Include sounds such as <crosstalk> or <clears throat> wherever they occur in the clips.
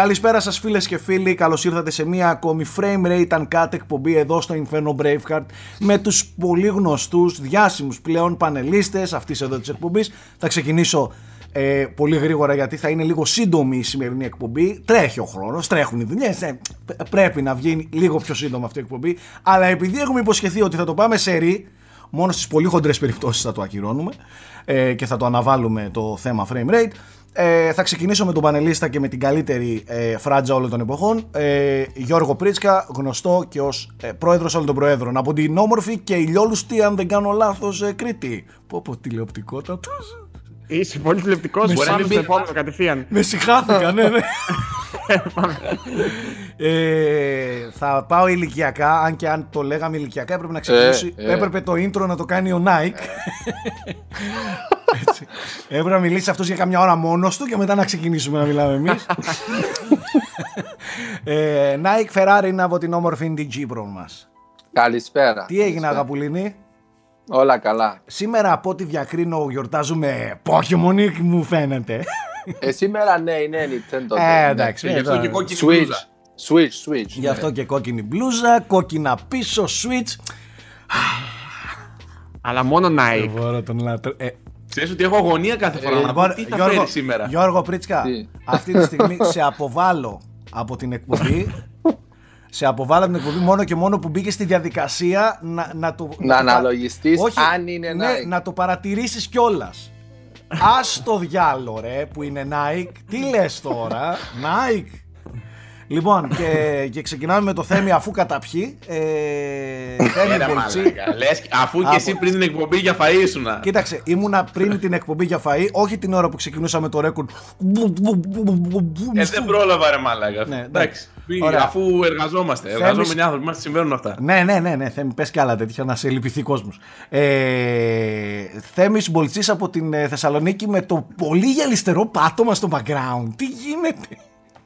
Καλησπέρα σας φίλες και φίλοι, καλώς ήρθατε σε μια ακόμη frame rate uncut εκπομπή εδώ στο Inferno Braveheart με τους πολύ γνωστούς διάσημους πλέον πανελίστες αυτής εδώ της εκπομπής. Θα ξεκινήσω ε, πολύ γρήγορα γιατί θα είναι λίγο σύντομη η σημερινή εκπομπή. Τρέχει ο χρόνος, τρέχουν οι δουλειές, ε, πρέπει να βγει λίγο πιο σύντομα αυτή η εκπομπή. Αλλά επειδή έχουμε υποσχεθεί ότι θα το πάμε σε ρί, μόνο στις πολύ χοντρές περιπτώσεις θα το ακυρώνουμε ε, και θα το αναβάλουμε το θέμα frame rate. Ε, θα ξεκινήσω με τον πανελίστα και με την καλύτερη ε, φράτζα όλων των εποχών. Ε, Γιώργο Πρίτσκα, γνωστό και ως ε, πρόεδρος όλων των προέδρων. Από την όμορφη και ηλιόλουστη, αν δεν κάνω λάθος, ε, Κρήτη. Πω πω τηλεοπτικότατος. Είσαι πολύ τηλεοπτικός. Μπορεί να στο επόμενο κατευθείαν. Με συχάθηκα, ναι, ναι. <laughs> ε, θα πάω ηλικιακά, αν και αν το λέγαμε ηλικιακά έπρεπε να ξεκινήσει. Ε, ε. Έπρεπε το intro να το κάνει ο Nike. Έτσι. Έπρεπε να μιλήσει αυτός για καμιά ώρα μόνος του και μετά να ξεκινήσουμε να μιλάμε εμείς. ε, Nike Ferrari είναι από την όμορφη DG Pro μας. Καλησπέρα. Τι έγινε, Αγαπουλίνη; Όλα καλά. Σήμερα από ό,τι διακρίνω γιορτάζουμε Pokemon μου φαίνεται. Ε, σήμερα ναι, είναι Nintendo. Ε, εντάξει. Γι' αυτό και κόκκινη Switch. μπλούζα. Switch, Switch. Γι' αυτό και κόκκινη μπλούζα, κόκκινα πίσω, switch. Αλλά μόνο Nike. Μπορώ τον λατρε... ε, Ξέρεις ότι έχω αγωνία κάθε φορά να λοιπόν, πω τι θα Γιώργο, φέρει σήμερα. Γιώργο Πρίτσκα, Τι; αυτή τη στιγμή <laughs> σε αποβάλλω από την εκπομπή. σε αποβάλλω από την εκπομπή μόνο και μόνο που μπήκε στη διαδικασία να, να το. Να το πα- αναλογιστείς Όχι, αν είναι ναι, Nike. να το παρατηρήσεις κιόλας. Ας το διάλο ρε που είναι Nike. Τι λες τώρα, Nike. Λοιπόν, και, και ξεκινάμε με το Θέμη αφού καταπιεί. Ε, Θέμη Έλα, Πολτσί. μαλάκα. Λες, αφού και εσύ Από- πριν την εκπομπή για φαΐ ήσουνα. Κοίταξε, ήμουνα πριν την εκπομπή για φαΐ, όχι την ώρα που ξεκινούσαμε το ρέκορντ. Ε, δεν πρόλαβα ρε μάλακα. Ναι, εντάξει. Μη- Ωραία. Αφού εργαζόμαστε. Εργαζόμενοι άνθρωποι μας συμβαίνουν αυτά. Ναι, ναι, ναι, ναι, Θέμη, πες κι άλλα τέτοια να σε λυπηθεί κόσμος. Ε, Θέμης Μπολτσής από την ε, Θεσσαλονίκη με το πολύ γυαλιστερό πάτωμα στο background. Τι γίνεται;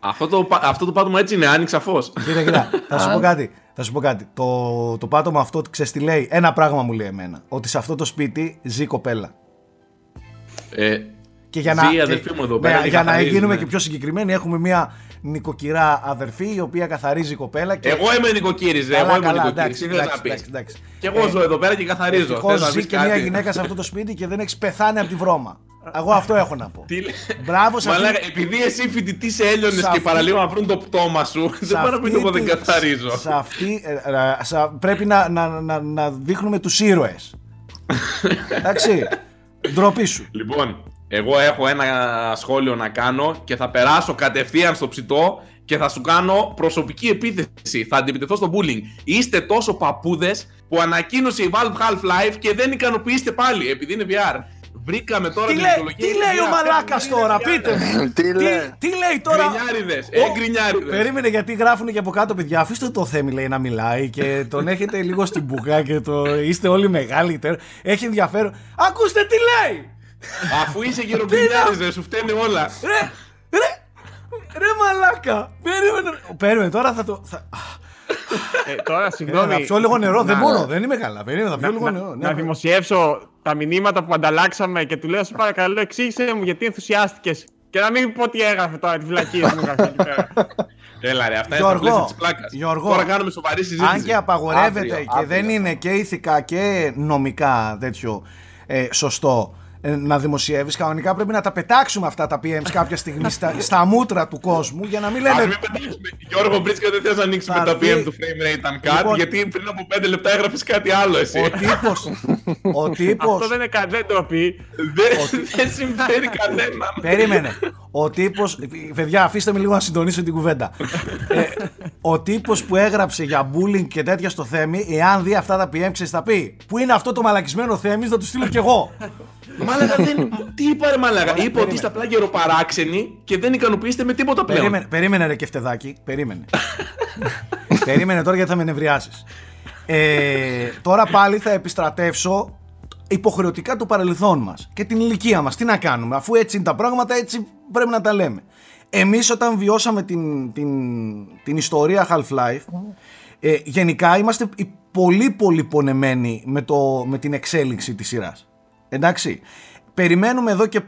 Αυτό το, πα- αυτό το πάτωμα έτσι είναι, άνοιξα φως. Κοίτα, κοίτα, θα σου πω κάτι. Θα σου πω κάτι. Το, το πάτωμα αυτό, ξέρεις τι λέει, ένα πράγμα μου λέει εμένα. Ότι σε αυτό το σπίτι ζει κοπέλα. Ε, Και για Ζει να, η αδερφή και- μου εδώ ναι, πέρα και για να καθαρίζει, γίνουμε ναι. και πιο συγκεκριμένοι, έχουμε μια νοικοκυρά αδερφή η οποία καθαρίζει κοπέλα. Και... Εγώ είμαι νοικοκύρης, ρε. Καλά, Εγώ είμαι καλά, νοικοκύρης. εντάξει, Τι θες να εντάξει, πεις. εντάξει, εντάξει. Και εγώ ζω εδώ πέρα και καθαρίζω. Ευτυχώς Θες να ζει πεις και μια κάτι; γυναίκα σε αυτό το σπίτι και δεν έχει πεθάνει από τη βρώμα. Εγώ αυτό έχω να πω. Τι λέ- Μπράβο σε Μαλάκα, αυτή, επειδή εσύ φοιτητή σε Έλλονες Σε και αυτή- παραλίγο να βρουν το πτώμα σου, σε δεν πάρω αυτή πεις εγώ δεν τη- καθαρίζω. Σε αυτή, ε, ε, σε- πρέπει να, να, να, να δείχνουμε τους ήρωες. <laughs> Εντάξει, ντροπή σου. Λοιπόν, εγώ έχω ένα σχόλιο να κάνω και θα περάσω κατευθείαν στο ψητό και θα σου κάνω προσωπική επίθεση. Θα αντιπιτεθώ στο bullying. Είστε τόσο παππούδες που ανακοίνωσε η Valve Half-Life και δεν ικανοποιήστε πάλι επειδή είναι VR. Βρήκαμε τώρα Τι την λέει, δικαιολογία τι για λέει ο VR. μαλάκας Είναι τώρα, VR. πείτε μου. Τι λέει. Τι λέει τώρα; Γκρινιάριδες, Ω, ε, γκρινιάριδες. Περίμενε γιατί γράφουν και από κάτω, παιδιά. Αφήστε το Θέμη λέει να μιλάει και τον έχετε λίγο στην μπουγά και το είστε όλοι μεγάλοι. τε- Έχει ενδιαφέρον. Ακούστε τι λέει! Αφού είσαι γερογκρινιάρης, ρε, σου φταίνε όλα. Ρε, ρε, ρε μαλάκα. Περίμενε. Περίμενε τώρα θα το. Θα... Ε, τώρα, Ε, συγγνώμη. θα πιω λίγο νερό, δεν να- μπορώ, δεν είμαι καλά. Περίμενε, θα πιω λίγο να, νερό. ναι. να δημοσιεύσω τα μηνύματα που ανταλλάξαμε και του λέω: Σε παρακαλώ, εξήγησε μου γιατί ενθουσιάστηκες. Και να μην πω τι έγραφε τώρα, τη βλακία μου έγραφε εκεί πέρα. <laughs> Έλα ρε, αυτά είναι στα Γιώργο, πλαίσια της πλάκας. Γιώργο, Τώρα κάνουμε σοβαρή συζήτηση. Αν και απαγορεύεται Αύριο, και αύριο. δεν είναι και ηθικά και νομικά τέτοιο ε, σωστό ε, να δημοσιεύεις κανονικά πρέπει να τα πετάξουμε αυτά τα PMs κάποια στιγμή στα, στα μούτρα του κόσμου για να μην Ας λένε μην πετάξουμε. Γιώργο Μπρίτσκα δεν θες να ανοίξουμε Θα τα δει- PM του frame rate uncut Λοιπόν- γιατί πριν από 5 λεπτά έγραφες κάτι άλλο εσύ. ο τύπος ο τύπος Αυτό δεν είναι κα- δεν το πει. Δεν δεν συμφέρει κανέναν. Περίμενε. Ο τύπο. Παιδιά, αφήστε με λίγο να συντονίσω την κουβέντα. ε, ο τύπος που έγραψε για bullying και τέτοια στο Θέμη, εάν δει αυτά τα PM, ξέρεις θα πει; Πού είναι αυτό το μαλακισμένο Θέμη, θα του στείλω κι εγώ. Μάλακα δεν. <laughs> Τι είπα ρε μάλακα; Είπε περίμενε. ότι είστε απλά γεροπαράξενοι και δεν ικανοποιείστε με τίποτα πλέον. περίμενε, περίμενε, ρε Κεφτεδάκη. Περίμενε. <laughs> περίμενε τώρα γιατί θα με νευριάσεις. Ε, τώρα πάλι θα επιστρατεύσω υποχρεωτικά το παρελθόν μας και την ηλικία μας. Τι να κάνουμε, αφού έτσι είναι τα πράγματα, έτσι πρέπει να τα λέμε. Εμείς όταν βιώσαμε την, την, την ιστορία Half-Life, ε, γενικά είμαστε οι πολύ πολύ πονεμένοι με, το, με την εξέλιξη της σειράς. Εντάξει. Περιμένουμε εδώ και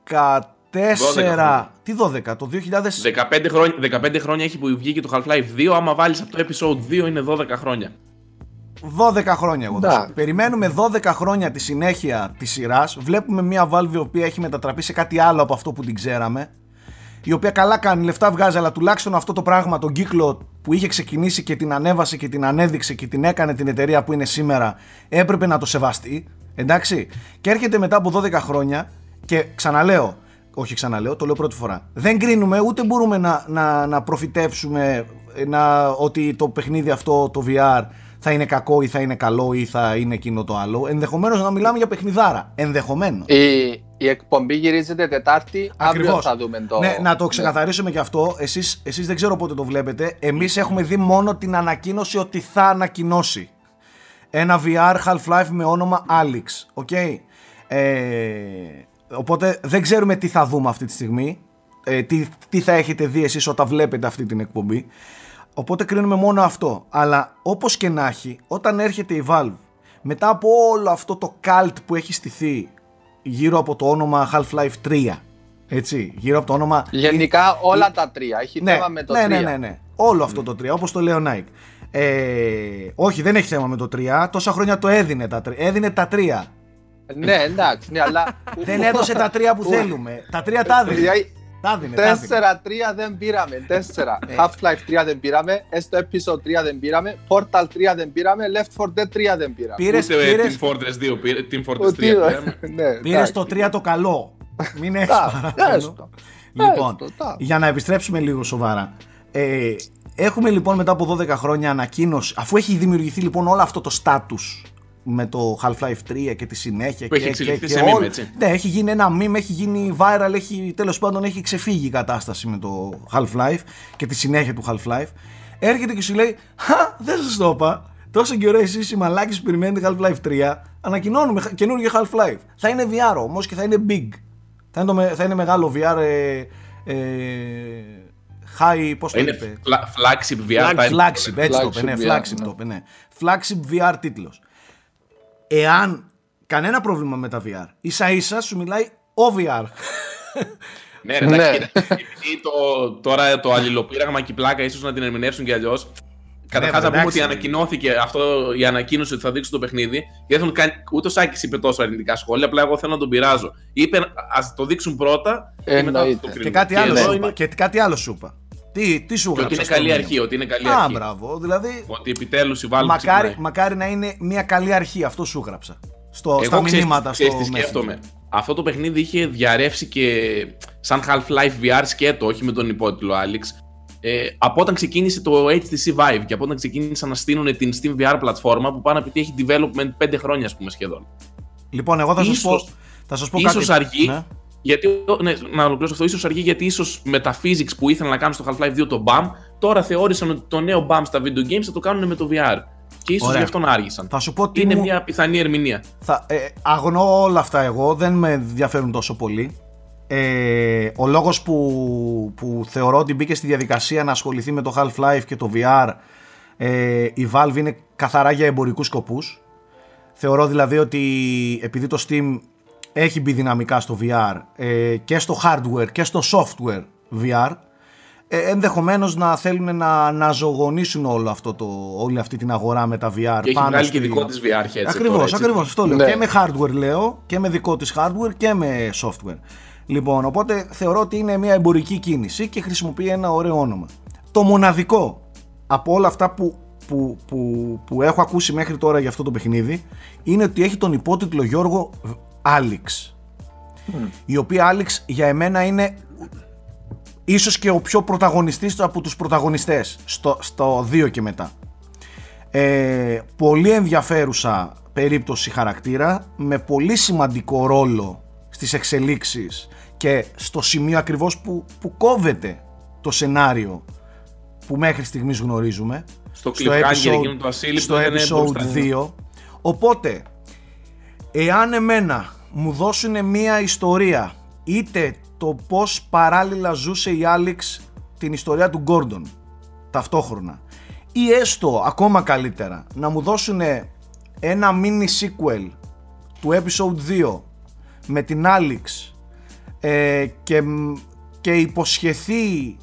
14. Τι 12, το 2000. 15 χρόνια, 15 χρόνια έχει που βγήκε το Half-Life 2. Άμα βάλεις από το episode 2 είναι 12 χρόνια. 12 χρόνια εγώ θα σου Εντάξει. πω. Περιμένουμε 12 χρόνια τη συνέχεια της σειράς. Βλέπουμε μια Valve η οποία έχει μετατραπεί σε κάτι άλλο από αυτό που την ξέραμε. Η οποία καλά κάνει, λεφτά βγάζει, αλλά τουλάχιστον αυτό το πράγμα, τον κύκλο που είχε ξεκινήσει και την ανέβασε και την ανέδειξε και την έκανε την εταιρεία που είναι σήμερα, έπρεπε να το σεβαστεί. Εντάξει. Και έρχεται μετά από 12 χρόνια και ξαναλέω, όχι ξαναλέω, το λέω πρώτη φορά. Δεν κρίνουμε ούτε μπορούμε να, να, να προφητεύσουμε ε, να, ότι το παιχνίδι αυτό, το VR, θα είναι κακό ή θα είναι καλό ή θα είναι εκείνο το άλλο. Ενδεχομένως να μιλάμε για παιχνιδάρα. Ενδεχομένως. Η, η εκπομπή γυρίζεται Τετάρτη. Αύριο Ακριβώς. θα δούμε το. Ναι, να το ξεκαθαρίσουμε και αυτό. Εσείς, εσείς δεν ξέρω πότε το βλέπετε. Εμείς έχουμε δει μόνο την ανακοίνωση ότι θα ανακοινώσει. Ένα VR Half-Life με όνομα Alyx. OK. Ε, οπότε δεν ξέρουμε τι θα δούμε αυτή τη στιγμή. Ε, τι, τι θα έχετε δει εσείς όταν βλέπετε αυτή την εκπομπή. Οπότε κρίνουμε μόνο αυτό. Αλλά όπως και να έχει, όταν έρχεται η Valve μετά από όλο αυτό το cult που έχει στηθεί γύρω από το όνομα Half-Life 3 έτσι, γύρω από το όνομα Γενικά όλα τα τρία. Έχει ναι, θέμα με το ναι, τρία. ναι, ναι, ναι. Όλο αυτό το 3, όπως το λέει ο Nike. Ε, όχι, δεν έχει θέμα με το 3. Τόσα χρόνια το έδινε τα 3. Έδινε τα 3. Ναι, εντάξει, ναι, αλλά. δεν έδωσε τα 3 που θέλουμε. Τα 3 τα έδινε. Δηλαδή, Τα έδινε. τα έδινε. Τέσσερα, τρία δεν πήραμε. Τέσσερα. Ε. Half-Life 3 δεν πήραμε. Στο Episode 3 δεν πήραμε. Portal 3 δεν πήραμε. Left 4 Dead 3 δεν πήραμε. Πήρες, Ούτε πήρες, Team Fortress 2, πήρε- Team Fortress 3. Ότι- πήραμε. Ναι, πήρες εντάξει. το 3 το καλό. Μην έχεις Τα, παράπονο. έστω. Λοιπόν, Έστω, τα. για να επιστρέψουμε λίγο σοβαρά. Ε, έχουμε λοιπόν μετά από 12 χρόνια ανακοίνωση, αφού έχει δημιουργηθεί λοιπόν όλο αυτό το status με το Half-Life 3 και τη συνέχεια Που και, έχει εξελιχθεί και, σε και meme, όλο- έτσι. Ναι, έχει γίνει ένα meme, έχει γίνει viral, έχει, τέλος πάντων έχει ξεφύγει η κατάσταση με το Half-Life και τη συνέχεια του Half-Life. Έρχεται και σου λέει, Χα, δεν σας το είπα. Τόσο καιρό εσείς οι μαλάκες που περιμένετε Half-Life 3, ανακοινώνουμε χα- καινούργιο Half-Life. Θα είναι VR όμως και θα είναι big. Θα είναι, το με- θα είναι μεγάλο VR ε, ε, high, πώς το Είναι είπε; fla- flagship VR. τα- Flagship, έτσι το είπε, Flagship ναι, VR, flagship ναι. το είπε, ναι. Flagship VR τίτλος. Εάν κανένα πρόβλημα με τα VR, ίσα ίσα σου μιλάει ο VR. Ναι, ρε, εντάξει, Ναι. κοίτα, επειδή το, τώρα το αλληλοπείραγμα και η πλάκα ίσως να την ερμηνεύσουν κι αλλιώς. Καταρχάς, Ναι, να πούμε εντάξει. ότι ανακοινώθηκε αυτό η ανακοίνωση ότι θα δείξουν το παιχνίδι. Και δεν έχουν κάνει. Ούτε ο Σάκη είπε τόσο αρνητικά σχόλια, απλά εγώ θέλω να τον πειράζω. Είπε ας το δείξουν πρώτα και μετά θα Εννοείται. το Και και κρίνουμε. κάτι άλλο εδώ σου είναι- είπα. Και κάτι άλλο σου είπα. Τι, τι σου Και ότι γράψα είναι στο καλή μήνυμα; αρχή. Ότι είναι καλή Α, αρχή. μπράβο. Δηλαδή, Ότι επιτέλους η Valve μακάρι, ξεκινάει. μακάρι να είναι μια καλή αρχή. Αυτό σου γράψα. Στο, Εγώ στα ξέρεις- μηνύματα ξέρεις στο τι σκέφτομαι. Messenger. Αυτό το παιχνίδι είχε διαρρεύσει και σαν Half-Life VR σκέτο, όχι με τον υπότιτλο Alex. Ε, από όταν ξεκίνησε το HTC Vive και από όταν ξεκίνησαν να στείλουν την Steam VR πλατφόρμα που πάνε να πει ότι έχει development 5 χρόνια, ας πούμε, σχεδόν. Λοιπόν, εγώ θα σας πω, Ίσως- θα σας πω ίσως κάτι. αργεί. Ναι. Γιατί, ναι, να ολοκληρώσω αυτό, ίσως αργεί γιατί ίσως με τα physics που ήθελαν να κάνουν στο Half-Life 2 το BAM, τώρα θεώρησαν ότι το νέο BAM στα video games θα το κάνουν με το VR. Και ίσως Ωραία. γι' αυτό να άργησαν. Θα σου πω τι Είναι μου... μια πιθανή ερμηνεία. Θα, ε, αγνώ όλα αυτά εγώ, δεν με ενδιαφέρουν τόσο πολύ. Ε, ο λόγος που, που θεωρώ ότι μπήκε στη διαδικασία να ασχοληθεί με το Half-Life και το VR ε, η Valve είναι καθαρά για εμπορικούς σκοπούς. Θεωρώ δηλαδή ότι επειδή το Steam έχει μπει δυναμικά στο VR ε, και στο hardware και στο software VR ε, ενδεχομένως να θέλουν να, να ζωγονίσουν όλο αυτό το, όλη αυτή την αγορά με τα VR Και έχει πάνω βγάλει και στη- δικό της VR headset. Ακριβώς, τώρα, έτσι. ακριβώς, αυτό λέω. Ναι. Και με hardware λέω, και με δικό της hardware και με software. Λοιπόν, οπότε θεωρώ ότι είναι μια εμπορική κίνηση και χρησιμοποιεί ένα ωραίο όνομα. Το μοναδικό από όλα αυτά που, που, που, που έχω ακούσει μέχρι τώρα για αυτό το παιχνίδι είναι ότι έχει τον υπότιτλο Γιώργο Άλιξ. Η οποία Άλιξ για εμένα είναι ίσως και ο πιο πρωταγωνιστής από τους πρωταγωνιστές στο, στο 2 και μετά. Ε, πολύ ενδιαφέρουσα περίπτωση χαρακτήρα με πολύ σημαντικό ρόλο στις εξελίξεις και στο σημείο ακριβώς που, που κόβεται το σενάριο που μέχρι στιγμής γνωρίζουμε Στο cliffhanger εκείνο το ασύλληπτο στο ήταν μπροστά. episode 2 οπότε εάν εμένα μου δώσουν μία ιστορία. Είτε το πως παράλληλα ζούσε η Άλιξ την ιστορία του Γκόρντον ταυτόχρονα. Ή έστω ακόμα καλύτερα να μου δώσουν ένα mini sequel του episode 2 με την Άλιξ ε, και, μ- και υποσχεθεί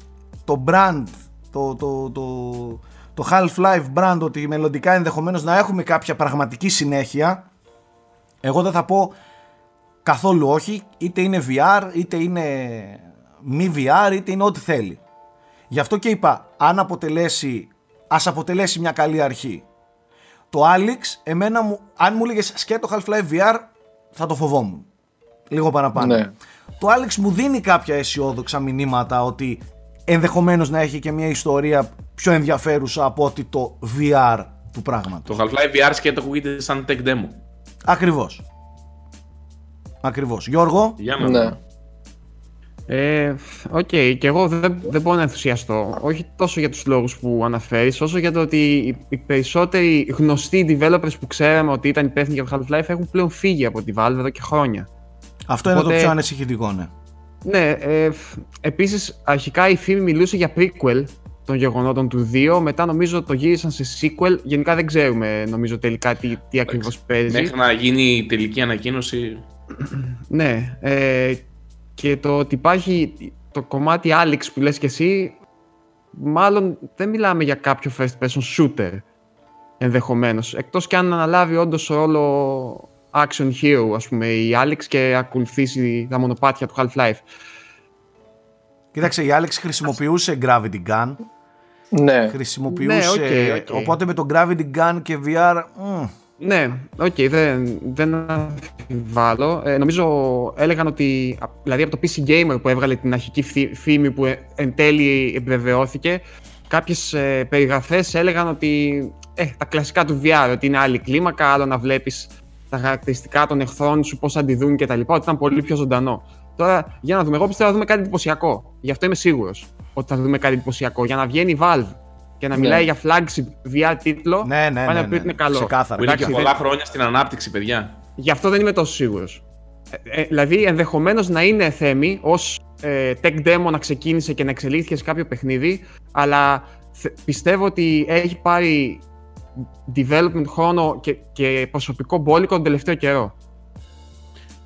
το brand, το, το, το, το Half-Life brand ότι μελλοντικά ενδεχομένως να έχουμε κάποια πραγματική συνέχεια εγώ δεν θα πω καθόλου όχι είτε είναι VR είτε είναι μη VR είτε είναι ό,τι θέλει γι' αυτό και είπα αν αποτελέσει ας αποτελέσει μια καλή αρχή το Alyx εμένα μου, αν μου έλεγες σκέτο Half-Life VR θα το φοβόμουν λίγο παραπάνω Ναι. το Alyx μου δίνει κάποια αισιόδοξα μηνύματα ότι ενδεχομένως να έχει και μια ιστορία πιο ενδιαφέρουσα από ότι το VR του πράγματος. Το Half-Life VR σκέτο ακούγεται σαν tech demo. Ακριβώς. Ακριβώς. Γιώργο, Για να Ναι. δω. Ε, Οκ, και εγώ δεν, δεν μπορώ να ενθουσιαστώ. Όχι τόσο για τους λόγους που αναφέρεις, όσο για το ότι οι, οι περισσότεροι γνωστοί developers που ξέραμε ότι ήταν υπεύθυνοι για το Half-Life έχουν πλέον φύγει από τη Valve εδώ και χρόνια. αυτό είναι το Οπότε- πιο ανησυχητικό, ναι. Ναι, ε, φ- επίσης αρχικά η φήμη μιλούσε για prequel των γεγονότων του 2, μετά νομίζω το γύρισαν σε sequel, γενικά δεν ξέρουμε νομίζω τελικά τι, τι ακριβώς παίζει. Μέχρι να γίνει η τελική ανακοίνωση. <clears throat> Ναι, ε, και το ότι υπάρχει το κομμάτι Alex που λες και εσύ, μάλλον δεν μιλάμε για κάποιο first person shooter ενδεχομένως, εκτός και αν αναλάβει όντως ρόλο action hero ας πούμε η Alex και ακολουθήσει τα μονοπάτια του Half-Life. Κοίταξε, η Alyx χρησιμοποιούσε Gravity Gun. Ναι. Χρησιμοποιούσε. Ναι, OK, OK. Οπότε με το Gravity Gun και VR. μμ, Ναι, οκ, δεν, δεν αμφιβάλλω. Ε, νομίζω έλεγαν ότι, α- δηλαδή από το PC Gamer που έβγαλε την αρχική φθή- φήμη που ε, εν τέλει επιβεβαιώθηκε, κάποιες ε, περιγραφές έλεγαν ότι ε, τα κλασικά του VR, ότι είναι άλλη κλίμακα, άλλο να βλέπεις τα χαρακτηριστικά των εχθρών σου, πώς αντιδρούν κτλ. Ότι ήταν πολύ πιο ζωντανό. Τώρα, για να δούμε, εγώ πιστεύω να δούμε κάτι εντυπωσιακό. Γι' αυτό είμαι σίγουρος ότι θα δούμε κάτι εντυπωσιακό. Για να βγαίνει η Valve και να Ναι. μιλάει για flagship VR τίτλο, Ναι, ναι, πάει ναι. να ναι, πει ότι είναι καλό. Ξεκάθαρα. Που είναι και εντάξει, πολλά δεν- χρόνια στην ανάπτυξη, παιδιά. Γι' αυτό δεν είμαι τόσο σίγουρος. Ε, ε, δηλαδή, ενδεχομένως να είναι θέμη ως ε, tech demo να ξεκίνησε και να εξελίχθηκε σε κάποιο παιχνίδι, αλλά θε- πιστεύω ότι έχει πάρει development χρόνο και, και προσωπικό μπόλικο τον τελευταίο καιρό.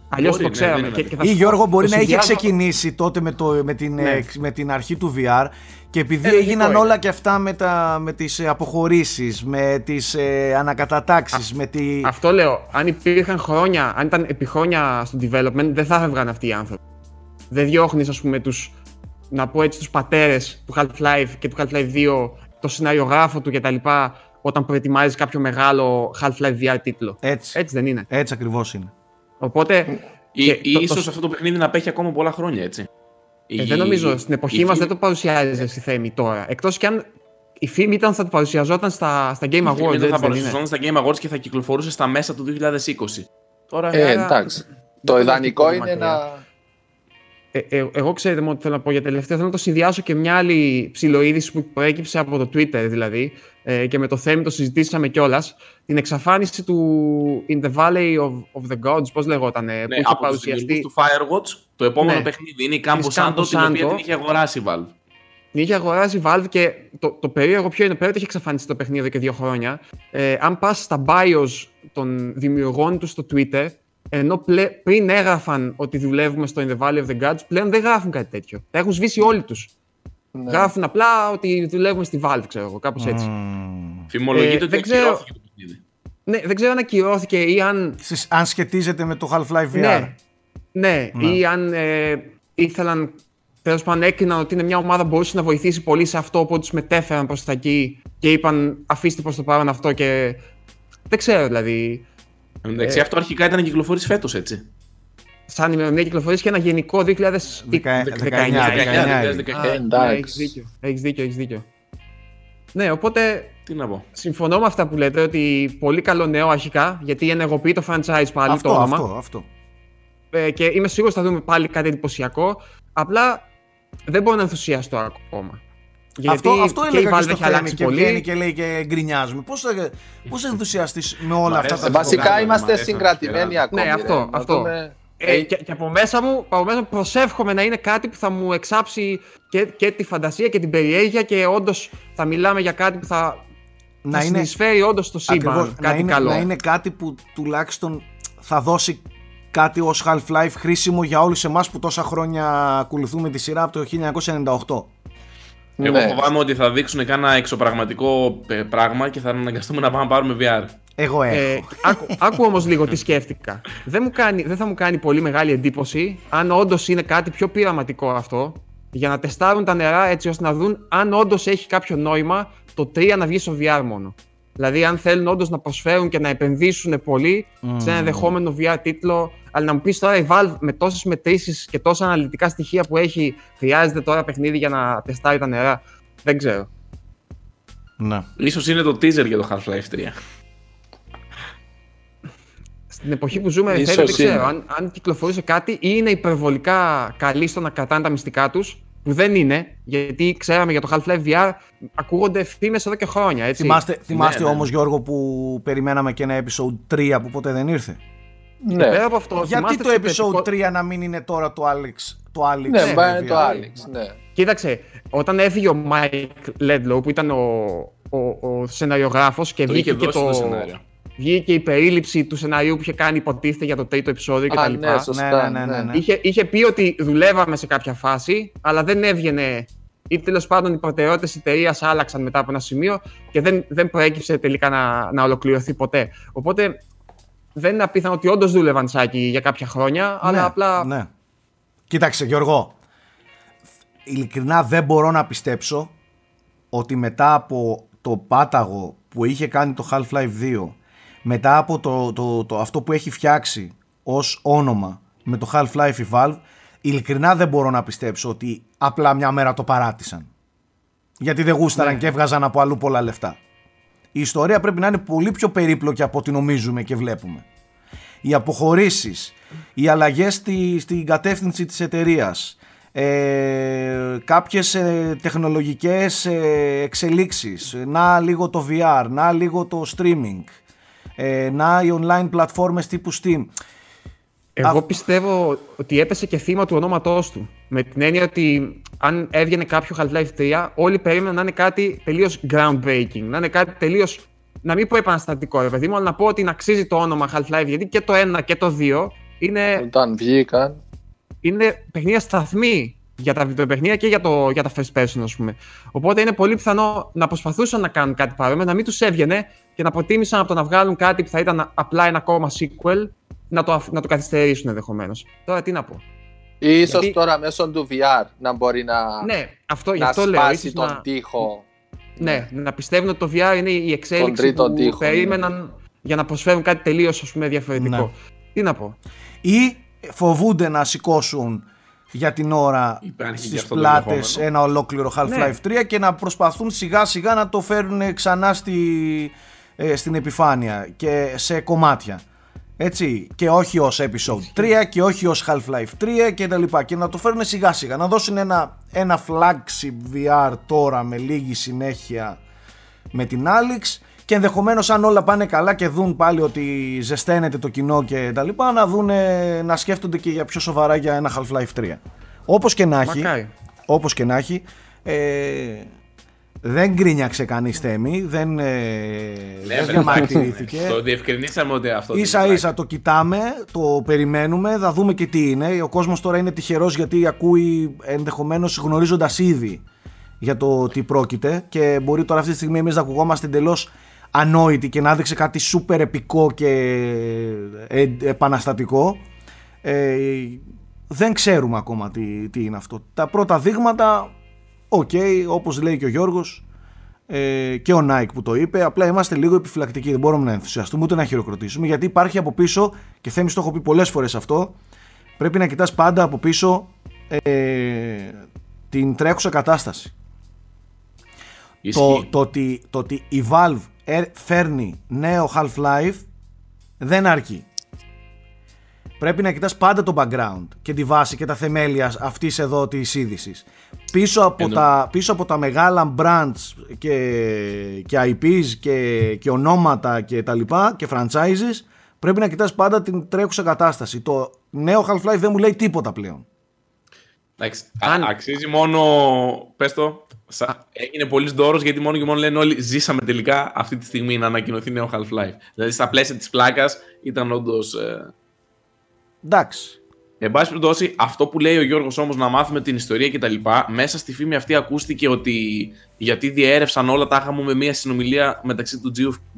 Αλλιώς Μπορεί, το ναι, ξέραμε. δεν και, είναι και θα Ή σου πω, Γιώργο μπορεί το να είχε συνδυάζω- ξεκινήσει τότε με, το, με, την, Ναι. ε, με την αρχή του VR και επειδή Ε, λογικό έγιναν είναι. όλα και αυτά με, τα, με τις ε, αποχωρήσεις, με τις ε, ανακατατάξεις, με τη... Αυτό λέω. Αν υπήρχαν χρόνια, αν ήταν επί χρόνια στο development, δεν θα έφευγαν αυτοί οι άνθρωποι. Δεν διώχνεις, ας πούμε, τους. Να πω έτσι, τους πατέρες του Half-Life και του Half-Life 2, το σεναριογράφο του κτλ. Όταν προετοιμάζεις κάποιο μεγάλο Half-Life VR τίτλο. Έτσι, Έτσι δεν είναι. έτσι ακριβώς είναι. Οπότε. Ή, και ή το- ίσως το- αυτό το παιχνίδι να απέχει ακόμα πολλά χρόνια, έτσι. ε, Η- δεν νομίζω. Στην η εποχή μας φήμη- δεν το παρουσιάζεις στη θέμη τώρα. Εκτός κι αν η φήμη ήταν ότι θα το παρουσιαζόταν στα, στα Game η φήμη Awards. δεν έτσι θα δεν είναι; παρουσιαζόταν στα Game Awards και θα κυκλοφορούσε στα μέσα του 2020. Τώρα, Ε, Άρα- εντάξει. δεν Το το ιδανικό βρίσκω είναι μακριά. να. Ε, ε, εγώ ξέρετε μόνο τι θέλω να πω για τελευταίο. Θέλω να το συνδυάσω και μια άλλη ψηλοείδηση που προέκυψε από το Twitter δηλαδή ε, και με το θέμα το συζητήσαμε κιόλας. Την εξαφάνιση του In the Valley of, of the Gods, πώς λεγόταν, ε, που ναι, είχε από τους παρουσιαστεί. δημιουργούς του Firewatch, το επόμενο Ναι. παιχνίδι είναι η Campo Της Santo, Campo την οποία Santo. την είχε αγοράσει η Valve. Την είχε αγοράσει η Valve και το, το περίεργο ποιο είναι, πέρα ότι έχει εξαφανιστεί το παιχνίδι εδώ και δύο χρόνια. Ε, αν πας στα bios των δημιουργών του στο Twitter, ενώ πλε, πριν έγραφαν ότι δουλεύουμε στο In the Valley of the Gods, πλέον δεν γράφουν κάτι τέτοιο. Τα έχουν σβήσει όλοι τους. Ναι. Γράφουν απλά ότι δουλεύουμε στη Valve, ξέρω εγώ, κάπως έτσι. Μμμ. Φημολογείται Ε, ότι δεν ξέρω. ακυρώθηκε το παιχνίδι. Ναι, δεν ξέρω αν ακυρώθηκε ή αν. Στις- Αν σχετίζεται με το Half-Life VR. Ναι, ναι, Ναι. ή αν ε, ήθελαν. Τέλος πάντων, έκριναν ότι είναι μια ομάδα που μπορούσε να βοηθήσει πολύ σε αυτό, οπότε τους μετέφεραν προς τα εκεί και είπαν αφήστε προς το παρόν αυτό και. Δεν ξέρω δηλαδή. Εν τω μεταξύ, αυτό αρχικά ήταν να κυκλοφορήσει φέτος, έτσι. Σαν ημερομηνία κυκλοφορία και ένα γενικό 2019. Δεκα- 19, 19, 19. Α, Ε, εντάξει. ναι, έχεις δίκιο. Έχεις δίκιο, έχεις δίκιο. Ναι, οπότε Τι να πω. συμφωνώ με αυτά που λέτε ότι πολύ καλό νέο αρχικά γιατί ενεργοποιεί το franchise πάλι Αυτό, το όνομα. αυτό, αυτό. Ε, και είμαι σίγουρος θα δούμε πάλι κάτι εντυπωσιακό. Απλά δεν μπορώ να ενθουσιαστώ ακόμα. Γιατί αυτό, αυτό και η έλεγα και Valve στο έχει Θέμη αλλάξει και πολύ. βγαίνει και λέει και γκρινιάζουμε. Πώς θα, πώς θα ενθουσιαστείς με όλα Μ' αυτά αρέσει. τα Ε, Βασικά Μ' αρέσει είμαστε να συγκρατημένοι σκεφτώ. ακόμη. Ναι, αυτό, ρε. Να αυτό. δούμε- Ε, και, και από μέσα μου, από μέσα μου προσεύχομαι να είναι κάτι που θα μου εξάψει και, και τη φαντασία και την περιέργεια και όντως θα μιλάμε για κάτι που θα, να θα είναι, συνεισφέρει όντως στο σύμπαν. ακριβώς, κάτι να, είναι, καλό. να είναι κάτι που τουλάχιστον θα δώσει κάτι ως Half-Life χρήσιμο για όλους εμάς που τόσα χρόνια ακολουθούμε τη σειρά από το 1998. Εγώ Ναι. φοβάμαι ότι θα δείξουν κάνα εξωπραγματικό ε, πράγμα και θα αναγκαστούμε να πάμε να πάρουμε VR. Εγώ έχω. Ε, άκου, άκου όμως λίγο τι σκέφτηκα. Δεν, μου κάνει, δεν θα μου κάνει πολύ μεγάλη εντύπωση αν όντως είναι κάτι πιο πειραματικό αυτό για να τεστάρουν τα νερά έτσι ώστε να δουν αν όντως έχει κάποιο νόημα το 3 να βγει στο VR μόνο. Δηλαδή, αν θέλουν όντως να προσφέρουν και να επενδύσουν πολύ σε ένα ενδεχόμενο VR τίτλο. Αλλά να μου πεις τώρα η Valve με τόσες μετρήσεις και τόσα αναλυτικά στοιχεία που έχει, χρειάζεται τώρα παιχνίδι για να τεστάρει τα νερά; Δεν ξέρω. Ναι. Ίσως είναι το teaser για το Half-Life 3. Στην εποχή που ζούμε, Ίσως Εφέ, δεν ξέρω είναι. αν, αν κυκλοφορούσε κάτι ή είναι υπερβολικά καλοί στο να κρατάνε τα μυστικά τους, που δεν είναι, γιατί ξέραμε για το Half-Life VR ακούγονται φήμες εδώ και χρόνια. Έτσι. Θυμάστε, θυμάστε ναι. όμως Γιώργο που περιμέναμε και ένα episode 3 που ποτέ δεν ήρθε; Ναι, Πέρα από αυτό, Γιατί θυμάστε το episode επικό- 3 να μην είναι τώρα το Alex. Το Alex ναι, ε, πάει VR. το Alex, ναι. Κοίταξε, όταν έφυγε ο Mike Ledlow που ήταν ο, ο, ο σεναριογράφος και Το βγήκε είχε και δώσει το, το σενάριο. Βγήκε η περίληψη του σενάριου που είχε κάνει υποτίθεται για το τρίτο επεισόδιο Α, κτλ. ναι, σωστά. Ναι, ναι, ναι, ναι. Είχε, είχε πει ότι δουλεύαμε σε κάποια φάση, αλλά δεν έβγαινε ή τέλος πάντων οι προτεραιότητες της εταιρείας άλλαξαν μετά από ένα σημείο και δεν, δεν προέκυψε τελικά να, να ολοκληρωθεί ποτέ. Οπότε δεν είναι απίθανο ότι όντως δούλευαν σάκι για κάποια χρόνια, αλλά Ναι, απλά. Ναι. Κοίταξε Γιώργο, ειλικρινά δεν μπορώ να πιστέψω ότι μετά από το πάταγο που είχε κάνει το Half-Life 2, μετά από το, το, το, αυτό που έχει φτιάξει ως όνομα με το Half-Life η Valve, ειλικρινά δεν μπορώ να πιστέψω ότι απλά μια μέρα το παράτησαν. Γιατί δεν γούσταραν και έβγαζαν από αλλού πολλά λεφτά. Η ιστορία πρέπει να είναι πολύ πιο περίπλοκη από ό,τι νομίζουμε και βλέπουμε. Οι αποχωρήσεις, οι αλλαγές στη, στην κατεύθυνση της εταιρείας, ε, κάποιες ε, τεχνολογικές ε, εξελίξεις, να λίγο το VR, να λίγο το streaming, ε, να οι online πλατφόρμες τύπου Steam. Εγώ Α- πιστεύω ότι έπεσε και θύμα του ονόματός του. Με την έννοια ότι αν έβγαινε κάποιο Half-Life 3, όλοι περίμεναν να είναι κάτι τελείως groundbreaking. Να είναι κάτι τελείως. Να μην πω επαναστατικό, ρε παιδί μου, αλλά να πω ότι να αξίζει το όνομα Half-Life. Γιατί και το 1 και το 2 είναι, Όταν βγήκαν. είναι παιχνίδια σταθμή για τα βιντεοπαιχνίδια και για, το, για τα first person, ας πούμε. Οπότε είναι πολύ πιθανό να προσπαθούσαν να κάνουν κάτι παρόμοιο, να μην τους έβγαινε και να προτίμησαν από το να βγάλουν κάτι που θα ήταν απλά ένα ακόμα sequel να το, αφ- να το καθυστερήσουν ενδεχομένως. Τώρα τι να πω. Ή ίσως Γιατί- τώρα μέσω του VR να μπορεί να, Ναι, αυτό, γι' να αυτό λέω. σπάσει ίσως τον να, τοίχο. ναι, να πιστεύουν ότι το VR είναι η εξέλιξη τρίτο που τοίχο, ναι. περίμεναν για να προσφέρουν κάτι τελείως ας πούμε, διαφορετικό. Ναι. Τι να πω. Ή φοβούνται να σηκώσουν για την ώρα Υπάρχει και στις αυτό το πλάτες ενδεχόμενο. ένα ολόκληρο Half-Life 3 και να προσπαθούν σιγά σιγά να το φέρουν ξανά στη, ε, στην επιφάνεια και σε κομμάτια. Έτσι, και όχι ως Episode 3 και όχι ως Half-Life 3 και τα λοιπά και να το φέρουν σιγά σιγά, να δώσουν ένα, ένα flagship VR τώρα με λίγη συνέχεια με την Alex και ενδεχομένως αν όλα πάνε καλά και δουν πάλι ότι ζεσταίνεται το κοινό και τα λοιπά να, δουν, να σκέφτονται και για πιο σοβαρά για ένα Half-Life 3. Όπως και να έχει, Μακάρι. όπως και να έχει ε, δεν γκρίνιαξε κανείς θέμη, δεν, ε, Ναι, δεν βέβαια, διαμαρτυρήθηκε. Το διευκρινίσαμε ότι αυτό. δεν Ίσα υπάρχει. ίσα το κοιτάμε, το περιμένουμε, θα δούμε και τι είναι. Ο κόσμος τώρα είναι τυχερός γιατί ακούει ενδεχομένως γνωρίζοντας ήδη για το τι πρόκειται και μπορεί τώρα αυτή τη στιγμή εμείς να ακουγόμαστε εντελώς ανόητοι και να δείξει κάτι σούπερ επικό και ε, επαναστατικό. Ε, δεν ξέρουμε ακόμα τι, τι είναι αυτό. Τα πρώτα δείγματα, οκ, όπως λέει και ο Γιώργος, ε, και ο Nike που το είπε. Απλά είμαστε λίγο επιφυλακτικοί. Δεν μπορούμε να ενθουσιαστούμε ούτε να χειροκροτήσουμε γιατί υπάρχει από πίσω, και Θέμης το έχω πει πολλές φορές αυτό, πρέπει να κοιτάς πάντα από πίσω ε, την τρέχουσα κατάσταση. Το, Ισχύει. το, ότι, το ότι η Valve ε, φέρνει νέο Half-Life δεν αρκεί. Πρέπει να κοιτάς πάντα το background και τη βάση και τα θεμέλια αυτής εδώ της είδησης. Πίσω, από Εννοώ. τα, πίσω από τα μεγάλα brands και, και IPs και, και ονόματα και τα λοιπά και franchises πρέπει να κοιτάς πάντα την τρέχουσα κατάσταση. Το νέο Half-Life δεν μου λέει τίποτα πλέον. Εντάξει, Αν- α- αξίζει μόνο. Πες το. σα- Έγινε πολύ δώρος γιατί μόνο και μόνο λένε όλοι ζήσαμε τελικά αυτή τη στιγμή να ανακοινωθεί νέο Half-Life. Δηλαδή στα πλαίσια της πλάκας ήταν όντως. Εντάξει. Εν πάση περιπτώσει, αυτό που λέει ο Γιώργος όμως να μάθουμε την ιστορία κτλ. Μέσα στη φήμη αυτή ακούστηκε ότι γιατί διέρευσαν όλα τα είχαμε με μια συνομιλία μεταξύ του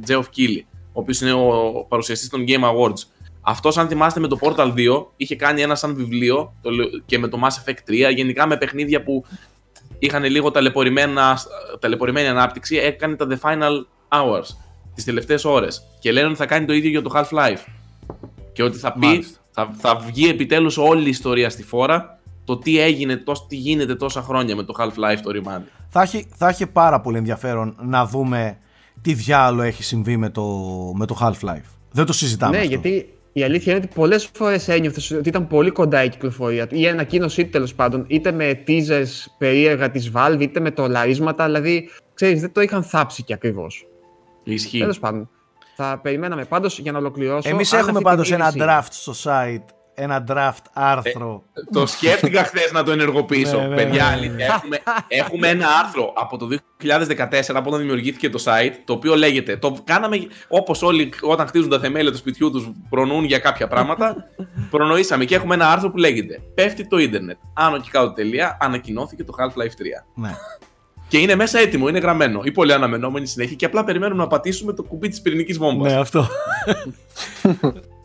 Geoff Keighley, ο οποίος είναι ο παρουσιαστής των Game Awards. Αυτός, αν θυμάστε, με το Portal 2 είχε κάνει ένα σαν βιβλίο το, και με το Mass Effect 3, γενικά με παιχνίδια που είχαν λίγο ταλαιπωρημένη ανάπτυξη, έκανε τα The Final Hours, τις τελευταίες ώρες. Και λένε ότι θα κάνει το ίδιο για το Half-Life. Και ότι θα πει, θα, θα βγει επιτέλους όλη η ιστορία στη φόρα, το τι έγινε, το, τι γίνεται τόσα χρόνια με το Half-Life το Remand. Θα έχει, θα έχει πάρα πολύ ενδιαφέρον να δούμε τι διάλογο έχει συμβεί με το, με το Half-Life. Δεν το συζητάμε. Ναι, αυτό. γιατί η αλήθεια είναι ότι πολλές φορές ένιωθες ότι ήταν πολύ κοντά η κυκλοφορία του. Ή η ανακοίνωσή του τέλος πάντων, είτε με teasers περίεργα της Valve, είτε με τολαρίσματα. Δηλαδή, ξέρεις, δεν το είχαν θάψει και ακριβώς. Ισχύει. Τέλος πάντων. Θα περιμέναμε πάντως για να ολοκληρώσω. Εμείς αν έχουμε αυτή πάντως την ένα είδηση- draft στο site. Ένα draft άρθρο. Το σκέφτηκα χθες να το ενεργοποιήσω. Ναι, ναι, Παιδιά, ναι. αλήθεια, έχουμε, έχουμε ένα άρθρο από το 2014 από όταν δημιουργήθηκε το site, το οποίο λέγεται. Το κάναμε όπως όλοι όταν χτίζουν τα θεμέλια του σπιτιού τους προνοούν για κάποια πράγματα. προνοήσαμε και έχουμε ένα άρθρο που λέγεται Πέφτει το ίντερνετ. Άνω και κάτω τελεία, ανακοινώθηκε το Half-Life 3. ναι. Και είναι μέσα έτοιμο, είναι γραμμένο. Ή πολύ αναμενόμενη συνέχεια και απλά περιμένουμε να πατήσουμε το κουμπί της πυρηνικής βόμβας. ναι, αυτό.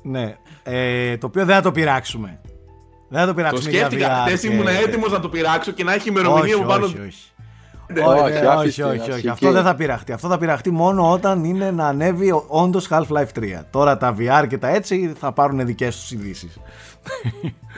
ναι. Ε, το οποίο δεν θα το πειράξουμε. Δεν θα το το πειράξουμε για σκέφτηκα. VR Χθες και- ήμουν έτοιμος να το πειράξω και να έχει ημερομηνία όχι, που πάνω. όχι, όχι. Ναι, όχι, όχι, όχι, άφησε, όχι, όχι, αρχική. Αυτό δεν θα πειραχτεί. Αυτό θα πειραχτεί μόνο όταν είναι να ανέβει όντως Half-Life 3. Τώρα τα VR και τα έτσι θα πάρουν δικές τους ειδήσεις.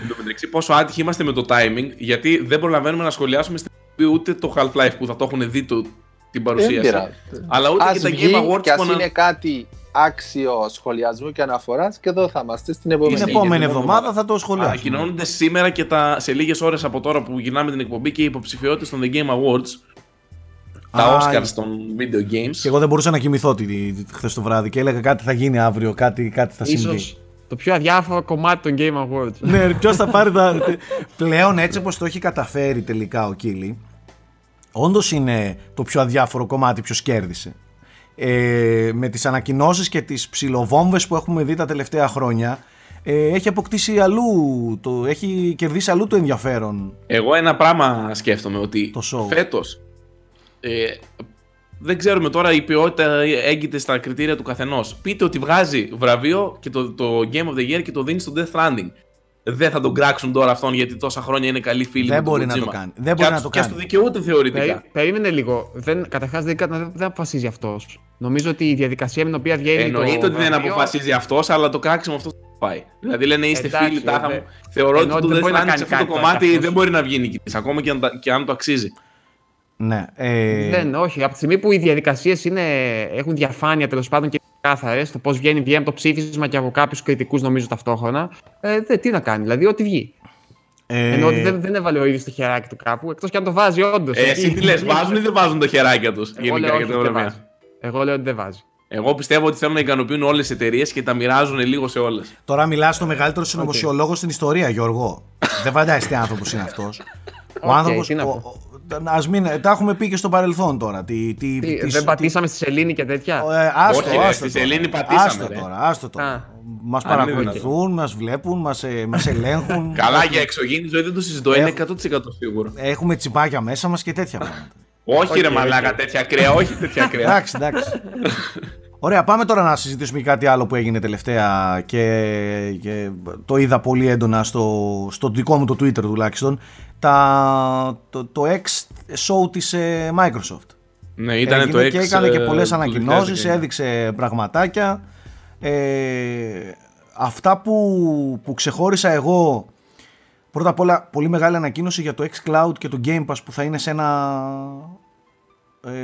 Εν τω μεταξύ, πόσο άτυχοι είμαστε με το timing, γιατί δεν προλαβαίνουμε να σχολιάσουμε στην εκπομπή ούτε το Half-Life που θα το έχουν δει το, την Δεν παρουσίαση. πειράζει. Αλλά ούτε Ας και τα βγει Game Awards και ας που ανα- είναι κάτι άξιο σχολιασμού και αναφοράς και εδώ θα είμαστε στην επόμενη. Την Είναι επόμενη για την εβδομάδα θα το σχολιάσουμε. Ανακοινώνονται σήμερα και τα, σε λίγες ώρες από τώρα που γυρνάμε την εκπομπή και οι υποψηφιότητε των The Game Awards. Τα Α, Oscars των video games. Και εγώ δεν μπορούσα να κοιμηθώ χθες το βράδυ και έλεγα κάτι θα γίνει αύριο, κάτι, κάτι θα συμβεί. Ίσως το πιο αδιάφορο κομμάτι των Game Awards. ναι, ποιος θα πάρει τα. Πλέον έτσι όπως το έχει καταφέρει τελικά ο Κίλι, όντως είναι το πιο αδιάφορο κομμάτι ποιος κέρδισε. Ε, με τις ανακοινώσεις και τις ψιλοβόμβες που έχουμε δει τα τελευταία χρόνια ε, έχει αποκτήσει αλλού, το, έχει κερδίσει αλλού το ενδιαφέρον. Εγώ ένα πράγμα σκέφτομαι ότι Το show. φέτος. Ε, δεν ξέρουμε τώρα η ποιότητα έγκυται στα κριτήρια του καθενός. Πείτε ότι βγάζει βραβείο και το, το Game of the Year και το δίνει στο Death Stranding. Δεν θα τον κράξουν τώρα αυτόν γιατί τόσα χρόνια είναι καλή φίλη Δεν με τον μπορεί να Kojima. το κάνει. Δεν Και μπορεί ας- να το Και ας κάνει. το δικαιούται θεωρητικά. Περί- περίμενε λίγο. Δεν, καταρχάς δεν, δεν, δεν αποφασίζει αυτός. Νομίζω ότι η διαδικασία με την οποία βγαίνει. Εννοείται το ότι δεν βραβείο- αποφασίζει αυτός, αλλά το κράξιμο αυτό θα πάει. Δηλαδή λένε είστε Εντάξει, φίλοι, τάχα δε- μου. Θεωρώ εννοώ ότι το ότι δεν Death μπορεί να Stranding κάνει σε αυτό το κάτι τώρα κομμάτι κι αυτός. δεν μπορεί να βγει νικητής, ακόμα και αν, τα- και αν το αξίζει. Ναι. Ε, Δεν, όχι. Από τη στιγμή που οι διαδικασίες έχουν διαφάνεια τέλος πάντων και κάθαρες, το πώς βγαίνει, βγαίνει από το ψήφισμα και από κάποιους κριτικούς νομίζω ταυτόχρονα. Ε, δε, τι να κάνει, δηλαδή ό,τι βγει. ε, Ενώ ότι δεν, δεν έβαλε ο ίδιος το χεράκι του κάπου, εκτός και αν το βάζει όντως. Ε, εσύ τι λες, βάζουν ή δεν βάζουν τα χεράκια τους Εγώ γενικά λέω, όχι, για τα ότι δεν βραβεία. βάζει. Εγώ λέω ότι δεν βάζει. Εγώ πιστεύω ότι θέλουν να ικανοποιούν όλες τις εταιρείες και τα μοιράζουν λίγο σε όλες. Τώρα μιλάς στο μεγαλύτερο συνωμοσιολόγο στην ιστορία, Γιώργο. δεν φαντάζεσαι τι άνθρωπος είναι αυτός. <laughs> Ο Οκ, άνθρωπος. Τι να πω. Ας μην, τα έχουμε πει και στο παρελθόν τώρα. Τι, τι, Τι, τι- δεν τι- πατήσαμε στη σελήνη και τέτοια; Ε, άστο, Όχι, ρε, άστο στη τώρα. σελήνη πατήσαμε, Άστο ρε. τώρα, άστο τώρα. Α. Μας Αν είναι παρακολουθούν, μας βλέπουν, μας, ε, μας ελέγχουν. <laughs> Καλά, για εξωγήινη ζωή δεν το συζητώ, είναι 100% σίγουρο. Έχουμε τσιπάκια μέσα μας και τέτοια πράγματα. Όχι, ρε οκ, μαλάκα, οκ. τέτοια κρέα, όχι τέτοια κρέα. <laughs> εντάξει, εντάξει. Ωραία, πάμε τώρα να συζητήσουμε και κάτι άλλο που έγινε τελευταία και, και το είδα πολύ έντονα στο, στο δικό μου το Twitter τουλάχιστον. Τα, το, το X show της ε, Microsoft. ναι, ήταν το Έγινε X. και έκανε και ε, πολλές του ανακοινώσεις, 2019. έδειξε πραγματάκια. Ε, αυτά που, που ξεχώρισα εγώ, πρώτα απ' όλα πολύ μεγάλη ανακοίνωση για το xCloud και το Game Pass που θα είναι σε ένα,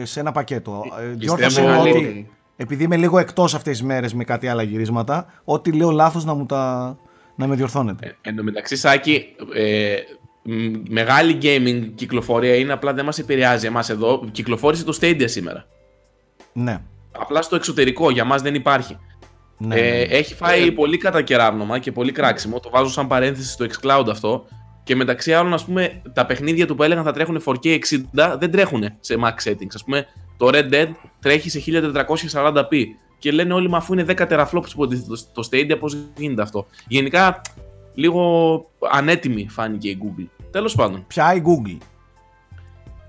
ε, σε ένα πακέτο. Ε, διόρθωσε Πιστεύω- ότι, Μεγαλύτερη. επειδή είμαι λίγο εκτός αυτές τις μέρες με κάτι άλλα γυρίσματα, ό,τι λέω λάθος να μου τα να με διορθώνετε. Ε, Εν τω μεταξύ, Σάκη, ε, μ, μεγάλη gaming κυκλοφορία είναι απλά δεν μας επηρεάζει εμάς εδώ. Κυκλοφόρησε το Stadia σήμερα. Ναι. Απλά στο εξωτερικό, για μας δεν υπάρχει. ναι, Ε, ναι. έχει φάει πολύ κατακεράβνομα και πολύ κράξιμο. Το βάζω σαν παρένθεση στο xCloud αυτό. Και μεταξύ άλλων, ας πούμε, τα παιχνίδια του που έλεγαν θα τρέχουν 4K 60 δεν τρέχουν σε max settings. Ας πούμε, το Red Dead τρέχει σε 1440p. Και λένε όλοι, μα αφού είναι 10 teraflops που αντίθετο στο Stadia, πώς γίνεται αυτό. Γενικά, λίγο ανέτοιμη φάνηκε η Google. Τέλος πάντων. Πια η Google.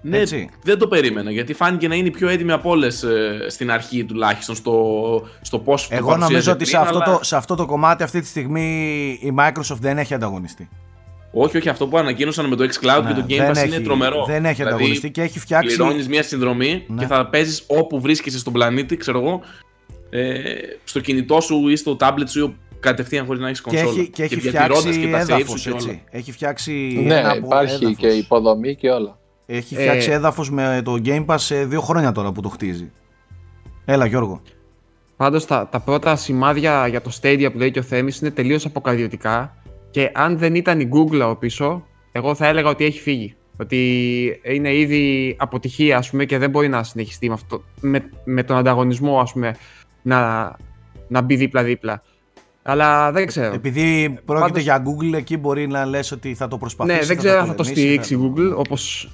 Ναι, Έτσι. δεν το περίμενα γιατί φάνηκε να είναι η πιο έτοιμη από όλες στην αρχή τουλάχιστον στο, στο πώς το Εγώ παρουσίαζε νομίζω ότι πριν, σε αυτό, αλλά- το, σε αυτό το κομμάτι αυτή τη στιγμή η Microsoft δεν έχει ανταγωνιστεί. Όχι, όχι, αυτό που ανακοίνωσαν με το xCloud Ναι, και το Game δεν Pass είναι έχει- τρομερό. δεν έχει Δηλαδή, ανταγωνιστεί και έχει φτιάξει- Πληρώνεις μια συνδρομή Ναι. και θα παίζεις όπου βρίσκεσαι στον πλανήτη, ξέρω εγώ, ε, στο κινητό σου ή στο tablet σου ή κατευθείαν χωρίς να έχεις Και κονσόλα. έχει, και έχει διατηρώντας φτιάξει και τα saves έδαφο. σου και όλα. Έχει φτιάξει. Ναι, ένα από υπάρχει έδαφος. και υποδομή και όλα. Έχει Ε, φτιάξει έδαφος με το Game Pass σε δύο χρόνια τώρα που το χτίζει. Έλα, Γιώργο. Πάντως τα, τα πρώτα σημάδια για το Stadia που λέει και ο Θέμης είναι τελείως αποκαρδιωτικά και αν δεν ήταν η Google από πίσω, εγώ θα έλεγα ότι έχει φύγει. Ότι είναι ήδη αποτυχία ας πούμε, και δεν μπορεί να συνεχιστεί με, αυτό, με, με τον ανταγωνισμό ας πούμε, να, να μπει δίπλα-δίπλα. Αλλά δεν ξέρω. Επειδή πρόκειται Πάντως- για Google, εκεί μπορεί να λες ότι θα το προσπαθήσει. Ναι, δεν θα ξέρω αν θα το πολεμήσει, στηρίξει η θα- Google όπως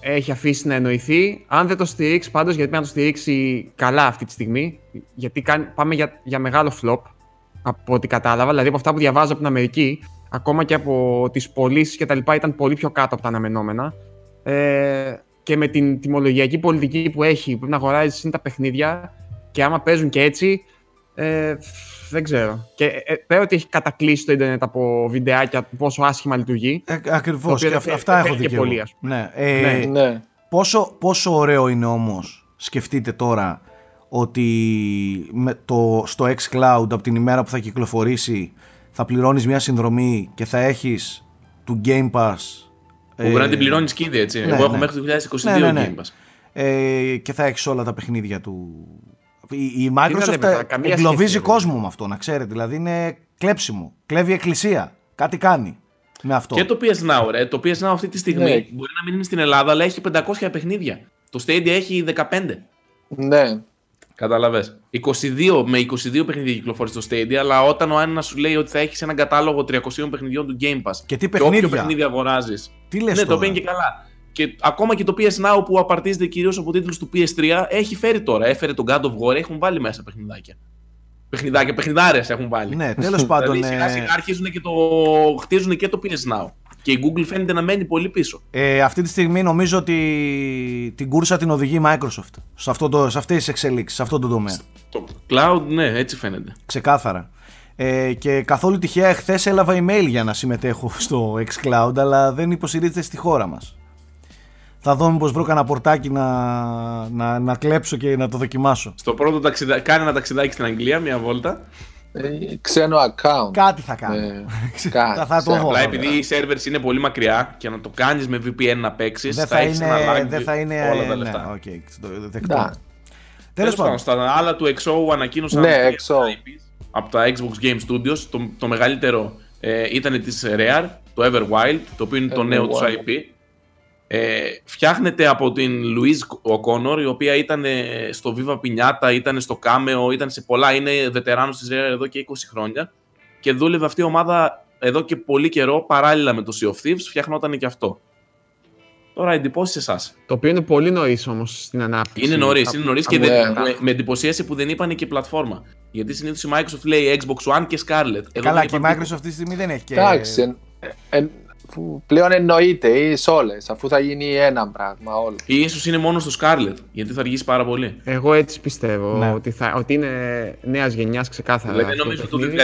έχει αφήσει να εννοηθεί. Αν δεν το στηρίξει πάντως, γιατί πρέπει να το στηρίξει καλά αυτή τη στιγμή, γιατί κάνει, πάμε για, για μεγάλο flop από ό,τι κατάλαβα, δηλαδή από αυτά που διαβάζω από την Αμερική, ακόμα και από τις πωλήσεις και τα λοιπά ήταν πολύ πιο κάτω από τα αναμενόμενα. Ε, και με την τιμολογιακή πολιτική που έχει, που πρέπει να αγοράζεις είναι τα παιχνίδια και άμα παίζουν και έτσι, ε, δεν ξέρω. Και ε, πέρα ότι έχει κατακλείσει το ίντερνετ από βιντεάκια του πόσο άσχημα λειτουργεί, Ε, Το Ακριβώ. οποίο Και δεν αυ- θε- αυτά δεν έχω θέλει δει και και εγώ. πολύ, ας Ναι. Ε, Ναι. Ναι. Πόσο, πόσο ωραίο είναι όμως σκεφτείτε τώρα ότι με το, στο xCloud από την ημέρα που θα κυκλοφορήσει θα πληρώνεις μια συνδρομή και θα έχεις του Game Pass Που μπορεί να την πληρώνεις και ήδη έτσι. ναι, Εγώ έχω ναι. μέχρι το 2022 Ναι, ναι, ναι. Game Pass. ε, και θα έχεις όλα τα παιχνίδια του. Η, η Microsoft λέμε τώρα, ε, καμία εγκλωβίζει σχέση, κόσμο με αυτό, να ξέρετε. Δηλαδή είναι κλέψιμο. Κλέβει εκκλησία. Κάτι κάνει με αυτό. Και το PS Now, ρε. Το PS Now αυτή τη στιγμή Ναι. μπορεί να μην είναι στην Ελλάδα, αλλά έχει 500 παιχνίδια. Το Stadia έχει 15. Ναι. Κατάλαβε. 22 με 22 παιχνίδια κυκλοφόρησε στο Stadia, αλλά όταν ο Άννα σου λέει ότι θα έχεις έναν κατάλογο 300 παιχνιδιών του Game Pass Και τι και όποιο παιχνίδια; παιχνίδι αγοράζεις. Τι λες Ναι, το τώρα; παίρνει και καλά. Και ακόμα και το PS Now που απαρτίζεται κυρίως από τίτλους του PS3 έχει φέρει τώρα. Έφερε τον God of War, έχουν βάλει μέσα παιχνιδάκια. Παιχνιδάκια, παιχνιδάρες έχουν βάλει. Ναι, τέλος πάντων. Δηλαδή σιγά ε, σιγά αρχίζουν και το χτίζουν και το PS Now. Και η Google φαίνεται να μένει πολύ πίσω. Ε, αυτή τη στιγμή νομίζω ότι την κούρσα την οδηγεί η Microsoft σε, αυτό το, σε αυτές τις εξελίξεις, σε αυτό το τομέα. Το cloud, ναι, έτσι φαίνεται. Ξεκάθαρα. Ε, και καθόλου τυχαία χθες έλαβα email για να συμμετέχω στο xCloud, αλλά δεν υποστηρίζεται στη χώρα μας. Θα δω μήπως βρω κανένα πορτάκι να, να, να κλέψω και να το δοκιμάσω. Στο πρώτο ταξιδάκι, κάνει ένα ταξιδάκι στην Αγγλία, μια βόλτα. Ε, ξένο account. Κάτι θα κάνω. Ε, <laughs> θα, θα το ξέρω. δω. Απλά βέβαια. επειδή οι servers είναι πολύ μακριά και να το κάνεις με VPN να παίξεις, δεν θα, θα, έχεις ένα είναι, lag δεν θα είναι. όλα τα ναι, λεφτά. οκ, το δεκτό. Ναι. Τέλος Τέλος πάντων, πάντων. στα άλλα του XO ανακοίνωσαν Ναι, τρία XO. IPs από τα Xbox Game Studios. Το, το μεγαλύτερο ε, ήταν της Rare, το Everwild, το οποίο είναι το νέο τους Everwild. IP. Ε, φτιάχνεται από την Louise O'Connor, η οποία ήταν ε, στο Viva Pinata, ήταν στο Cameo, ήταν σε πολλά, είναι βετεράνος της Rare εδώ και 20 χρόνια και δούλευε αυτή η ομάδα εδώ και πολύ καιρό παράλληλα με το Sea of Thieves, φτιάχνονταν και αυτό. Τώρα εντυπώσεις σε εσάς. Το οποίο είναι πολύ νωρίς όμως στην ανάπτυξη. Είναι νωρίς, Από- είναι νωρίς και από- Ναι. δεν, με, με εντυπωσίασε που δεν είπαν και πλατφόρμα. Γιατί συνήθως η Microsoft λέει Xbox One και Scarlet. Εδώ Καλά, δεν και η είπαν Microsoft τίποτα. αυτή τη στιγμή δεν έχει και. Εντάξει. Εν- εν- φου- πλέον εννοείται ή σε όλες, αφού θα γίνει ένα πράγμα όλο. Ή ίσως είναι μόνο στο Scarlet, γιατί θα αργήσει πάρα πολύ. Εγώ έτσι πιστεύω Ναι. ότι, θα, ότι είναι νέας γενιάς ξεκάθαρα. δηλαδή αυτό νομίζω το το παιχνίδι.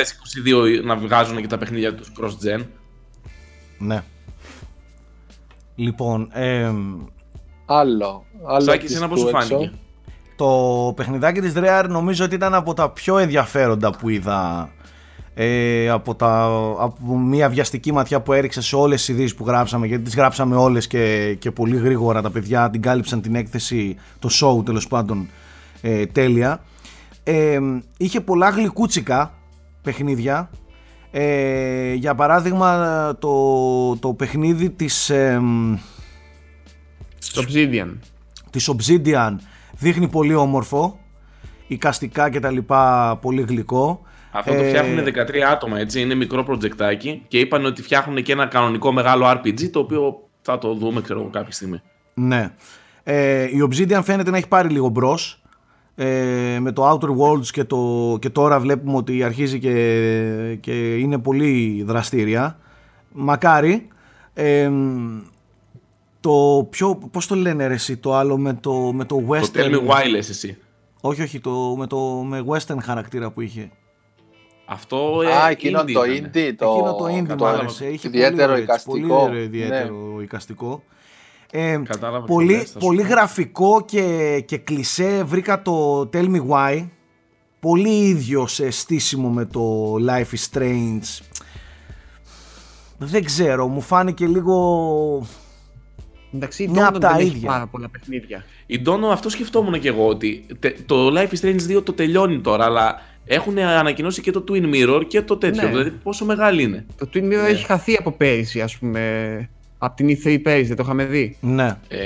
2022 να βγάζουν και τα παιχνίδια τους cross-gen. Ναι. Λοιπόν, εμ, Άλλο. άλλο Σάκη, της εσένα πώς του σου έξω. φάνηκε; το παιχνιδάκι της Rare νομίζω ότι ήταν από τα πιο ενδιαφέροντα που είδα ε, από, τα, από μια βιαστική ματιά που έριξε σε όλες τις ειδήσεις που γράψαμε γιατί τις γράψαμε όλες και, και πολύ γρήγορα τα παιδιά την κάλυψαν την έκθεση το show τέλος πάντων ε, τέλεια. Ε, είχε πολλά γλυκούτσικα παιχνίδια. Ε, για παράδειγμα το, το παιχνίδι της εμ, Το Obsidian. της Obsidian δείχνει πολύ όμορφο οικαστικά και τα λοιπά πολύ γλυκό Αυτό το Ε, φτιάχνουν 13 άτομα, έτσι. Είναι μικρό προτζεκτάκι και είπαν ότι φτιάχνουν και ένα κανονικό μεγάλο RPG το οποίο θα το δούμε, ξέρω εγώ, κάποια στιγμή. Ναι. Ε, η Obsidian φαίνεται να έχει πάρει λίγο μπρος. ε, με το Outer Worlds και, το, και τώρα βλέπουμε ότι αρχίζει και, και είναι πολύ δραστήρια. Μακάρι. Ε, το πιο, πώς το λένε ρε εσύ, το άλλο με το, με το western. Το Tell Me Why λες εσύ. Όχι, όχι, το, με το με western χαρακτήρα που είχε. Αυτό Α, ε, εκείνο indie το ήταν. indie. Το, Εκείνο το indie μου το άρεσε. Είχε ιδιαίτερο πολύ, ωραίο, εικαστικό. Πολύ ωραίο Ναι. ιδιαίτερο εικαστικό. Ε, Κατάλαβα πολύ, τι λες, θα σου πολύ πω. γραφικό και, και κλισέ βρήκα το Tell Me Why πολύ ίδιο σε στήσιμο με το Life is Strange δεν ξέρω μου φάνηκε λίγο Εντάξει, η Μια Dawn απ' τα δεν έχει ίδια. πάρα πολλά παιχνίδια. Η Dono, αυτό σκεφτόμουν και εγώ ότι τε- το Life is Strange 2 το τελειώνει τώρα, αλλά έχουν ανακοινώσει και το Twin Mirror και το τέτοιο. Ναι. Δηλαδή, πόσο μεγάλη είναι. Το Twin Mirror έχει χαθεί από πέρυσι, ας πούμε. Από την E3 πέρυσι, δεν το είχαμε δει; ναι Ε,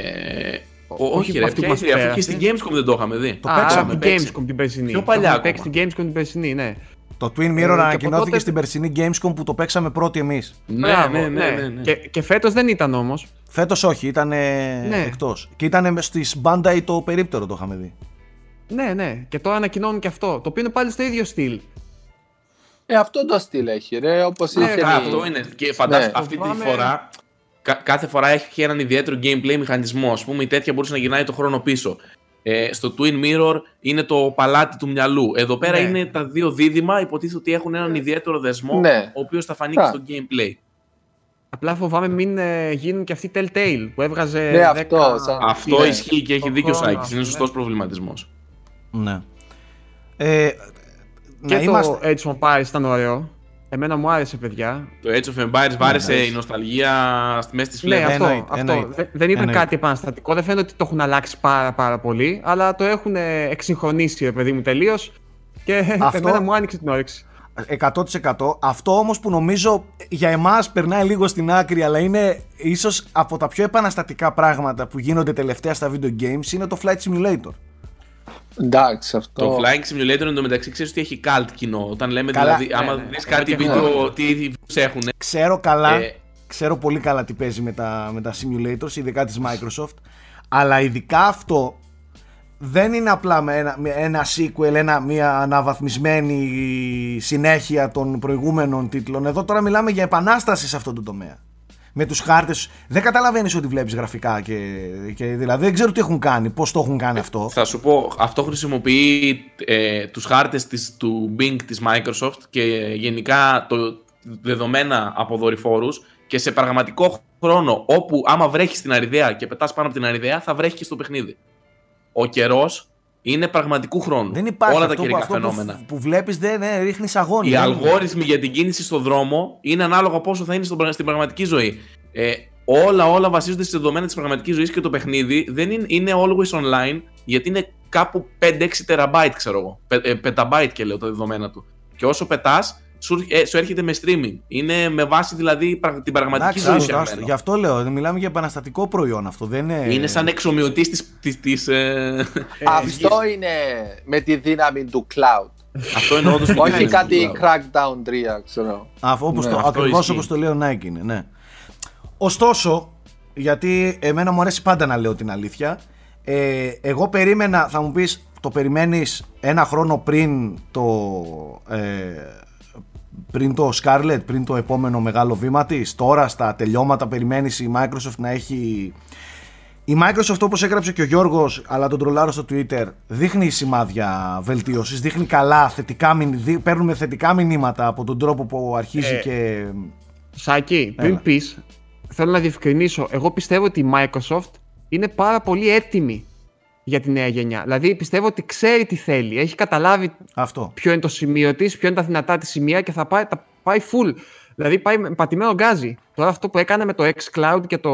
Ο- ό- όχι, όχι ρε, αυτή που ποια μας ιδέα, αφού και πέρασε. στην Gamescom δεν το είχαμε δει. Το Α, παίξαμε, από την παίξαμε. Gamescom την περσινή. Πιο Το παλιά είχαμε παίξει ακόμα. την Gamescom την περσινή, ναι. το Twin Mirror Ε, και ανακοινώθηκε από τότε- στην περσινή Gamescom που το παίξαμε πρώτοι εμείς Ναι, Μπράβο, ναι, ναι, ναι, ναι. Και, και φέτος δεν ήταν όμως. φέτος όχι ήταν Ναι. εκτός και ήταν στις Bandai το περίπτερο το είχαμε δει Ναι, ναι. Και τώρα ανακοινώνουν και αυτό. Το οποίο είναι πάλι στο ίδιο στυλ. Ε, αυτό το στυλ έχει, ρε. Όπως Ναι, είχε Αυτά, η- αυτό είναι. Και φαντάζομαι Ναι. αυτή τη Φοβάμαι- φορά. κα- κάθε φορά έχει και έναν ιδιαίτερο gameplay μηχανισμό. Α πούμε, η τέτοια μπορούσε να γυρνάει το χρόνο πίσω. Ε, στο Twin Mirror είναι το παλάτι του μυαλού. Εδώ πέρα Ναι. είναι τα δύο δίδυμα. Υποτίθεται ότι έχουν έναν ιδιαίτερο δεσμό, Ναι. ο οποίος θα φανεί και Α. στο gameplay. Απλά φοβάμαι μην ε, γίνουν και αυτοί Telltale που έβγαζε. Ναι, 10 αυτό, σαν- Αυτό Ναι. ισχύει και έχει Το δίκιο ο χρόνο, Σάκης. Είναι ναι. σωστός προβληματισμός. Ναι ε, Και να το είμαστε Edge of Empires ήταν ωραίο. Εμένα μου άρεσε, παιδιά. Το Age of Empires βάρεσε ναι. η νοσταλγία στη μέση τη Ναι, φλέβα. αυτό. Εννοείται, αυτό. εννοείται. Δε- δεν ήταν Εννοείται. κάτι επαναστατικό. Δεν φαίνεται ότι το έχουν αλλάξει πάρα, πάρα πολύ. Αλλά το έχουν ε, εξυγχρονίσει, ρε παιδί μου, τελείως. Και <laughs> Αυτό- εμένα μου άνοιξε την όρεξη. 100%. Αυτό όμως που νομίζω για εμάς περνάει λίγο στην άκρη αλλά είναι ίσως από τα πιο επαναστατικά πράγματα που γίνονται τελευταία στα video games είναι το Flight Simulator. Εντάξει, αυτό. Το Flying Simulator εντωμεταξύ ξέρεις ότι έχει cult κοινό. Όταν λέμε Καλά. δηλαδή, άμα Ναι, ναι. δεις κάτι Έχω και βίντεο, εγώ. τι views έχουν. Ξέρω καλά, Ε. ξέρω πολύ καλά τι παίζει με τα, με τα simulators, ειδικά της Microsoft, αλλά ειδικά αυτό δεν είναι απλά με ένα, με ένα sequel, ένα, μια αναβαθμισμένη συνέχεια των προηγούμενων τίτλων. Εδώ τώρα μιλάμε για επανάσταση σε αυτό το τομέα. Με τους χάρτες, δεν καταλαβαίνεις ότι βλέπεις γραφικά και, και δηλαδή δεν ξέρω τι έχουν κάνει, πώς το έχουν κάνει αυτό. Θα σου πω, αυτό χρησιμοποιεί ε, τους χάρτες της, του Bing της Microsoft και γενικά το δεδομένα από δορυφόρους και σε πραγματικό χρόνο όπου άμα βρέχεις στην αριδέα και πετάς πάνω από την αριδέα θα βρέχεις και στο παιχνίδι. Ο καιρός είναι πραγματικού χρόνου. Δεν υπάρχει Όλα αυτό, τα που, καιρικά αυτό που, φαινόμενα. που βλέπεις δεν ναι, ρίχνεις αγώνι. Οι δεν- αλγόριθμοι για την κίνηση στον δρόμο είναι ανάλογα πόσο θα είναι στον- στην πραγματική ζωή. Ε, όλα, όλα βασίζονται σε δεδομένα της πραγματικής ζωής και το παιχνίδι δεν είναι, είναι always online γιατί είναι κάπου 5-6 τεραμπάιτ, ξέρω εγώ. Πε, ε, πεταμπάιτ και λέω τα δεδομένα του. Και όσο πετάς, σου, ε, σου έρχεται με streaming. Είναι με βάση δηλαδή πραγ- την πραγματική Εντάξει, ζωή. άστο, σε άστο. μένα. Γι' αυτό λέω, μιλάμε για επαναστατικό προϊόν αυτό. Δεν είναι... Είναι σαν εξομοιωτής τη. Της, της, ε, <laughs> Αυτό είναι με τη δύναμη του cloud. αυτό είναι όντως Όχι κάτι Crackdown 3, ξέρω. Αυτό όπως Ναι, το, αυτό ακριβώς ισχύει. όπως το λέει ο Nike είναι, ναι. Ωστόσο, γιατί εμένα μου αρέσει πάντα να λέω την αλήθεια, ε, εγώ περίμενα, θα μου πεις, το περιμένεις ένα χρόνο πριν το, ε, πριν το Scarlett, πριν το επόμενο μεγάλο βήμα της, τώρα στα τελειώματα περιμένεις η Microsoft να έχει... Η Microsoft όπως έγραψε και ο Γιώργος αλλά τον τρολάρω στο Twitter δείχνει σημάδια βελτίωσης, δείχνει καλά, θετικά, μην- δι- παίρνουμε θετικά μηνύματα από τον τρόπο που αρχίζει Ε, και... Σάκη, πριν Έλα. πεις, θέλω να διευκρινίσω. Εγώ πιστεύω ότι η Microsoft είναι πάρα πολύ έτοιμη για τη νέα γενιά. Δηλαδή πιστεύω ότι ξέρει τι θέλει. Έχει καταλάβει Αυτό. ποιο είναι το σημείο της, ποιο είναι τα δυνατά της σημεία και θα πάει, τα πάει full. Δηλαδή πάει με πατημένο γκάζι. Τώρα αυτό που έκανε με το xCloud και το,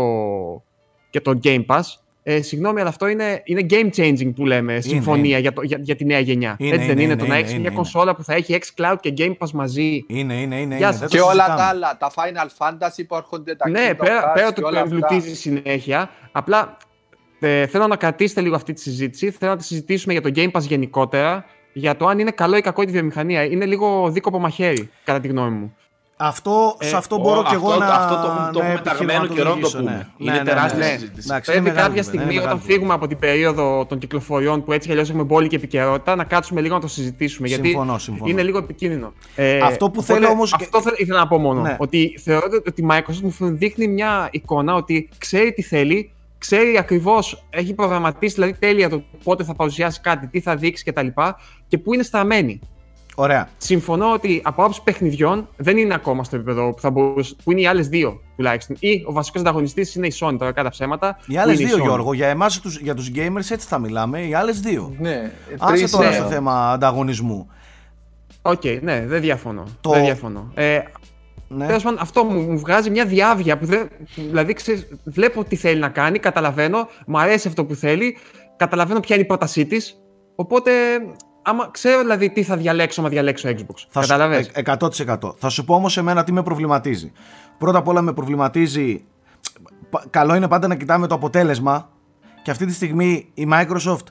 και το Game Pass. Ε, συγγνώμη, αλλά αυτό είναι, είναι game changing που λέμε. Συμφωνία είναι. Για, το, για, για τη νέα γενιά. Είναι, Έτσι δεν είναι, είναι, είναι, το να είναι, έχεις είναι, μια είναι. κονσόλα που θα έχει xCloud και Game Pass μαζί. Είναι, είναι, είναι. Γεια είναι. σας. Δεν το Και όλα συζητάμε. τα άλλα, τα Final Fantasy που έρχονται, τα Ναι, Kingdom πέρα, Hearts πέρα και το ότι όλα αυτά. εμπλουτίζει συνέχεια. Απλά ε, θέλω να κρατήσετε λίγο αυτή τη συζήτηση. Θέλω να τη συζητήσουμε για το Game Pass γενικότερα. Για το αν είναι καλό ή κακό η βιομηχανία. Είναι λίγο δίκοπο μαχαίρι, κατά τη γνώμη μου. Αυτό, σε αυτό μπορώ Ο- και εγώ αυτό- να. αυτό το έχουμε- το να έχουμε ταγμένο καιρό να το επιχειρηματολογήσω, πούμε. ναι. Είναι Ναι, ναι, τεράστια ναι, ναι. συζήτηση. Εντάξει, είναι Πρέπει μεγάλη κάποια κουβέντα, στιγμή είναι όταν μεγάλη φύγουμε από την περίοδο των κυκλοφοριών που έτσι κι αλλιώς έχουμε μπόλικη επικαιρότητα να κάτσουμε λίγο να το συζητήσουμε. Συμφωνώ, γιατί συμφωνώ. είναι λίγο επικίνδυνο. Ε, Αυτό που οπότε θέλω όμως και- Αυτό θε- ήθελα να πω μόνο. Ναι. Ότι θεωρώ ότι η Microsoft μου δείχνει μια εικόνα ότι ξέρει τι θέλει, ξέρει ακριβώς, έχει προγραμματίσει δηλαδή τέλεια το πότε θα παρουσιάσει κάτι, τι θα δείξει κτλ. Και, και πού είναι στραμμένη. Ωραία. Συμφωνώ ότι από άποψη παιχνιδιών δεν είναι ακόμα στο επίπεδο που, θα μπορούσε, που είναι οι άλλες δύο τουλάχιστον. Ή ο βασικός ανταγωνιστής είναι η Sony τώρα κακά τα ψέματα. Οι που άλλες είναι η δύο, Sony. Γιώργο, για εμάς για τους gamers έτσι θα μιλάμε. Οι άλλες δύο. Ναι, Άσε τρεις τώρα είναι. στο θέμα ανταγωνισμού. Οκ, ναι, δεν διαφωνώ. Το- Δεν διαφωνώ. Ε, Ναι. Τέλος πάντων, αυτό μου, μου βγάζει μια διάβια που δεν. Δηλαδή, ξέρεις, βλέπω τι θέλει να κάνει, καταλαβαίνω, μου αρέσει αυτό που θέλει, καταλαβαίνω ποια είναι η πρότασή της. Οπότε, άμα ξέρω δηλαδή τι θα διαλέξω, άμα διαλέξω Xbox. Θα σου, Καταλαβες; ε, 100%. Θα σου πω όμως εμένα τι με προβληματίζει. Πρώτα απ' όλα με προβληματίζει. πα- Καλό είναι πάντα να κοιτάμε το αποτέλεσμα. Και αυτή τη στιγμή η Microsoft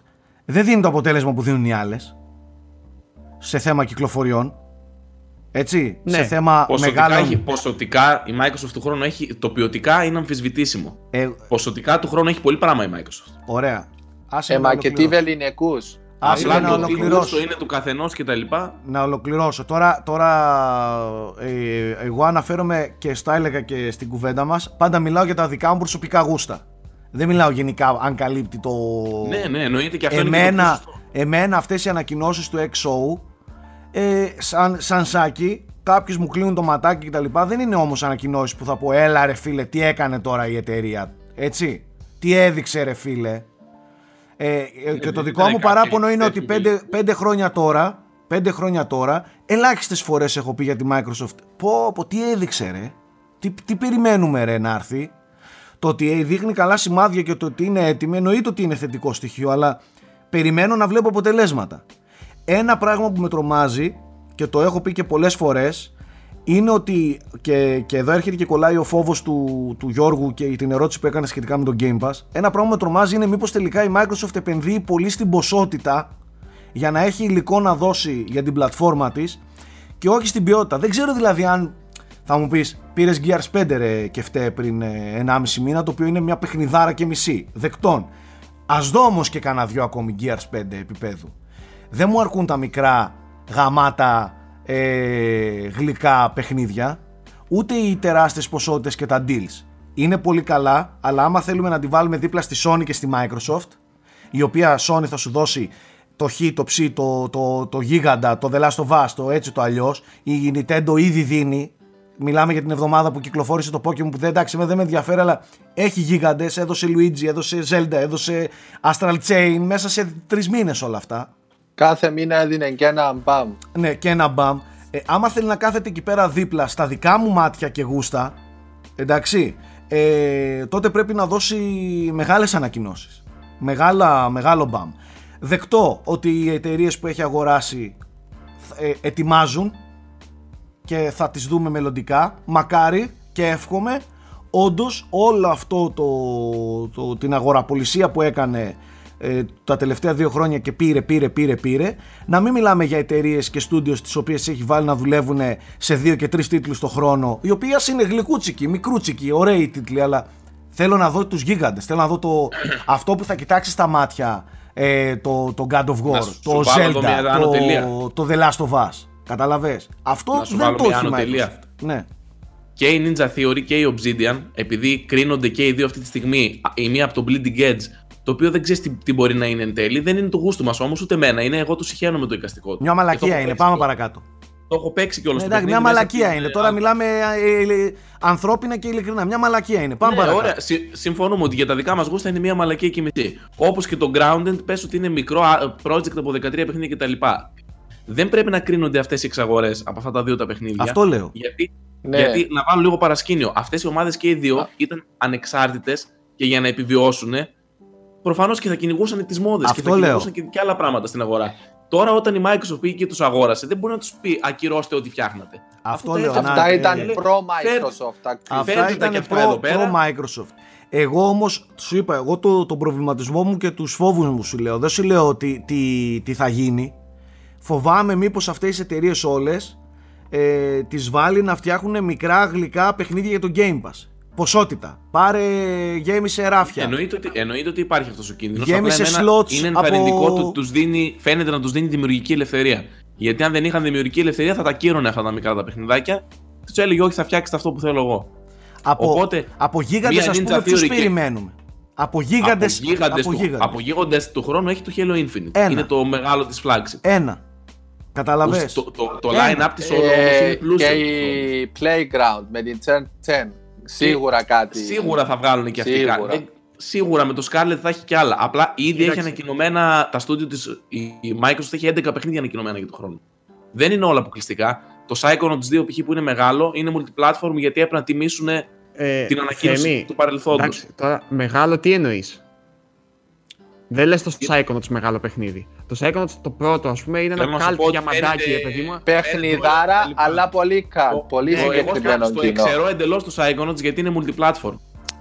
δεν δίνει το αποτέλεσμα που δίνουν οι άλλες. Σε θέμα κυκλοφοριών. Έτσι. Ναι. Σε θέμα Ποσοτικά, μεγάλων. έχει, ποσοτικά η Microsoft του χρόνου έχει. Το ποιοτικά είναι αμφισβητήσιμο. Ε, Ποσοτικά του χρόνου έχει πολύ πράγμα η Microsoft. ωραία. Άσε Ε, με να μα και τι ολοκληρώσω. βεληνικούς. Άσε με Απλά να το τι ολοκληρώσω. γούστο είναι του καθενός κτλ. να ολοκληρώσω. Τώρα, τώρα ε, εγώ αναφέρομαι και στα έλεγα και στην κουβέντα μας, πάντα μιλάω για τα δικά μου προσωπικά γούστα. Δεν μιλάω γενικά αν καλύπτει το... Ναι, ναι, εννοείται και αυτό είναι και το εμένα, πιο σωστό. εμένα αυτές οι ανακοινώσεις του XO, ε, σαν, σαν σάκι, κάποιους μου κλείνουν το ματάκι κτλ. Δεν είναι όμως ανακοινώσεις που θα πω έλα ρε φίλε τι έκανε τώρα η εταιρεία. Έτσι. Τι έδειξε ρε φίλε. Ε, ε, και το δεν δικό ήταν μου κάτι παράπονο είναι ότι τέτοιο πέντε, πέντε χρόνια τώρα, πέντε χρόνια τώρα, ελάχιστες φορές έχω πει για τη Microsoft. Πω, πω, τι έδειξε ρε. Τι, τι περιμένουμε ρε να έρθει. Το ότι δείχνει καλά σημάδια και το ότι είναι έτοιμη, εννοείται ότι είναι θετικό στοιχείο, αλλά περιμένω να βλέπω αποτελέσματα. Ένα πράγμα που με τρομάζει και το έχω πει και πολλές φορές είναι ότι και, και εδώ έρχεται και κολλάει ο φόβος του, του Γιώργου και την ερώτηση που έκανε σχετικά με το Game Pass ένα πράγμα που με τρομάζει είναι μήπως τελικά η Microsoft επενδύει πολύ στην ποσότητα για να έχει υλικό να δώσει για την πλατφόρμα της και όχι στην ποιότητα. Δεν ξέρω δηλαδή αν θα μου πεις πήρες Gears 5 ρε και φταίει πριν ε, 1,5 μήνα το οποίο είναι μια παιχνιδάρα και μισή δεκτών. Ας δω όμως και κανένα δυο ακόμη Gears 5 επίπεδου. Δεν μου αρκούν τα μικρά γαμάτα ε, γλυκά παιχνίδια ούτε οι τεράστιες ποσότητες και τα deals. Είναι πολύ καλά, αλλά άμα θέλουμε να τη βάλουμε δίπλα στη Sony και στη Microsoft, η οποία Sony θα σου δώσει το χ, το ψ, το, το, το γίγαντα, το The Last of Us, το έτσι το αλλιώς. Η Nintendo ήδη δίνει. Μιλάμε για την εβδομάδα που κυκλοφόρησε το Pokemon που δεν, εντάξει, με- δεν με ενδιαφέρει, αλλά έχει γίγαντες, έδωσε Luigi, έδωσε Zelda, έδωσε Astral Chain μέσα σε τρεις μήνες όλα αυτά. Κάθε μήνα έδινε και ένα μπαμ. Ναι, και ένα μπαμ. Ε, άμα θέλει να κάθεται εκεί πέρα δίπλα στα δικά μου μάτια και γούστα, εντάξει, ε, τότε πρέπει να δώσει μεγάλες ανακοινώσεις. Μεγάλα, μεγάλο μπαμ. Δεκτό ότι οι εταιρείες που έχει αγοράσει ε, ετοιμάζουν και θα τις δούμε μελλοντικά. Μακάρι και εύχομαι όντως όλο αυτό το, το, την αγοραπολισία που έκανε ε, τα τελευταία δύο χρόνια και πήρε, πήρε, πήρε, πήρε να μην μιλάμε για εταιρείες και στούντιος τις οποίες έχει βάλει να δουλεύουν σε δύο και τρεις τίτλους το χρόνο οι οποίες είναι γλυκούτσικοι, μικρούτσικοι, ωραίοι τίτλοι αλλά θέλω να δω τους γίγαντες, θέλω να δω το, <clears throat> αυτό που θα κοιτάξει στα μάτια ε, το, το God of War, σου- το σου βάλω εδώ μια Zelda, άνω τελεία. το, το The Last of Us Καταλαβες; Αυτό Να σου δεν βάλω το μια έχει η άνω τελεία. Microsoft. Ναι. Και η Ninja Theory και η Obsidian, επειδή κρίνονται και οι δύο αυτή τη στιγμή, α, η μία από το Bleeding Edge, το οποίο δεν ξέρεις τι, τι μπορεί να είναι εν τέλει, δεν είναι το γούστο μας όμως, ούτε εμένα. Είναι εγώ το συχαίνω με το εικαστικό του. Μια Και το μαλακία έχω είναι. παίξει Πάμε κιόλας. παρακάτω. Το έχω παίξει κιόλα. Ναι, εντάξει, μια μαλακία είναι. Τώρα μιλάμε ε, ε, ανθρώπινα και ειλικρινά. Μια μαλακία είναι. Πάμε Ναι, παρακάτω. ωραία. Συ- συμφωνούμε ότι για τα δικά μας γούστα είναι μια μαλακία και μισή. Όπως και το Grounded, πες ότι είναι μικρό α, project από 13 παιχνίδια κτλ. Δεν πρέπει να κρίνονται αυτές οι εξαγορές από αυτά τα δύο τα παιχνίδια. Αυτό λέω. Γιατί, Ναι. γιατί να βάλω λίγο παρασκήνιο. Αυτές οι ομάδες και οι δύο Α. ήταν ανεξάρτητες και για να επιβιώσουν, προφανώς και θα κυνηγούσαν τις μόδες και Αυτό θα λέω. κυνηγούσαν και, και άλλα πράγματα στην αγορά. Τώρα, όταν η Microsoft πήγε και τους αγόρασε, δεν μπορεί να τους πει ακυρώστε ό,τι φτιάχνετε. Αυτό τα λέω. έφτιαξε. να, Αυτά ε, ήταν ε, προ-Microsoft. Αυτά Φέρτε τα ήταν και αυτά εδώ προ, πέρα. προ Microsoft. Εγώ όμως σου είπα, εγώ το, τον προβληματισμό μου και τους φόβους μου σου λέω. Δεν σου λέω τι, τι, τι θα γίνει. Φοβάμαι μήπως αυτές οι εταιρείες όλες ε, τις βάλει να φτιάχνουν μικρά γλυκά παιχνίδια για το Game Pass. Ποσότητα. Πάρε, γέμισε ράφια. Εννοείται ότι, εννοείται ότι υπάρχει αυτός ο κίνδυνος. Γέμισε slots Είναι από- ενθαρρυντικό ότι τους δίνει, φαίνεται να τους δίνει δημιουργική ελευθερία. Γιατί αν δεν είχαν δημιουργική ελευθερία θα τα κύρωνε αυτά τα μικρά τα παιχνιδάκια. Τους έλεγε Όχι, θα φτιάξετε αυτό που θέλω εγώ. Από, Οπότε, από γίγαντες μία ας Ninja πούμε ποιους Theory και- περιμένουμε; Από γίγαντες, από γίγαντες, από του, γίγαντες. από γίγαντες του χρόνου έχει το Halo Infinite. Ένα. Είναι το μεγάλο της flagship. Ένα. Καταλαβες; Το, το, το Ένα. line-up της όλο όμως Ε, είναι πλούσιο. και η Playground με την Turn 10. Σίγουρα κάτι. Σίγουρα θα βγάλουν και αυτοί Σίγουρα. κάτι. Δεν- Σίγουρα με το Scarlet θα έχει κι άλλα. Απλά ήδη Κοίταξε. έχει ανακοινωμένα τα στούντιο της. Η Microsoft έχει 11 παιχνίδια ανακοινωμένα για τον χρόνο. Δεν είναι όλα αποκλειστικά. Το Psychonauts 2 π.χ. που είναι μεγάλο είναι multiplatform γιατί έπρεπε να τιμήσουν Ε, την ανακοίνωση Θέμη, του παρελθόντος. Εντάξει, τώρα μεγάλο τι εννοείς; Δεν λες το Psychonauts μεγάλο παιχνίδι. Το Psychonauts το πρώτο, ας πούμε, είναι Θέλω ένα να σου κάλτ πω ότι διαμαντάκι, φαίνεται- ρε παιδί μου. Παιχνιδάρα, Φαίνεται αλλά πολύ καλ. Το- Πολύ το- εγώ συγκεκριμένο στο κοινό. εξαιρώ εντελώς το Psychonauts γιατί είναι multiplatform.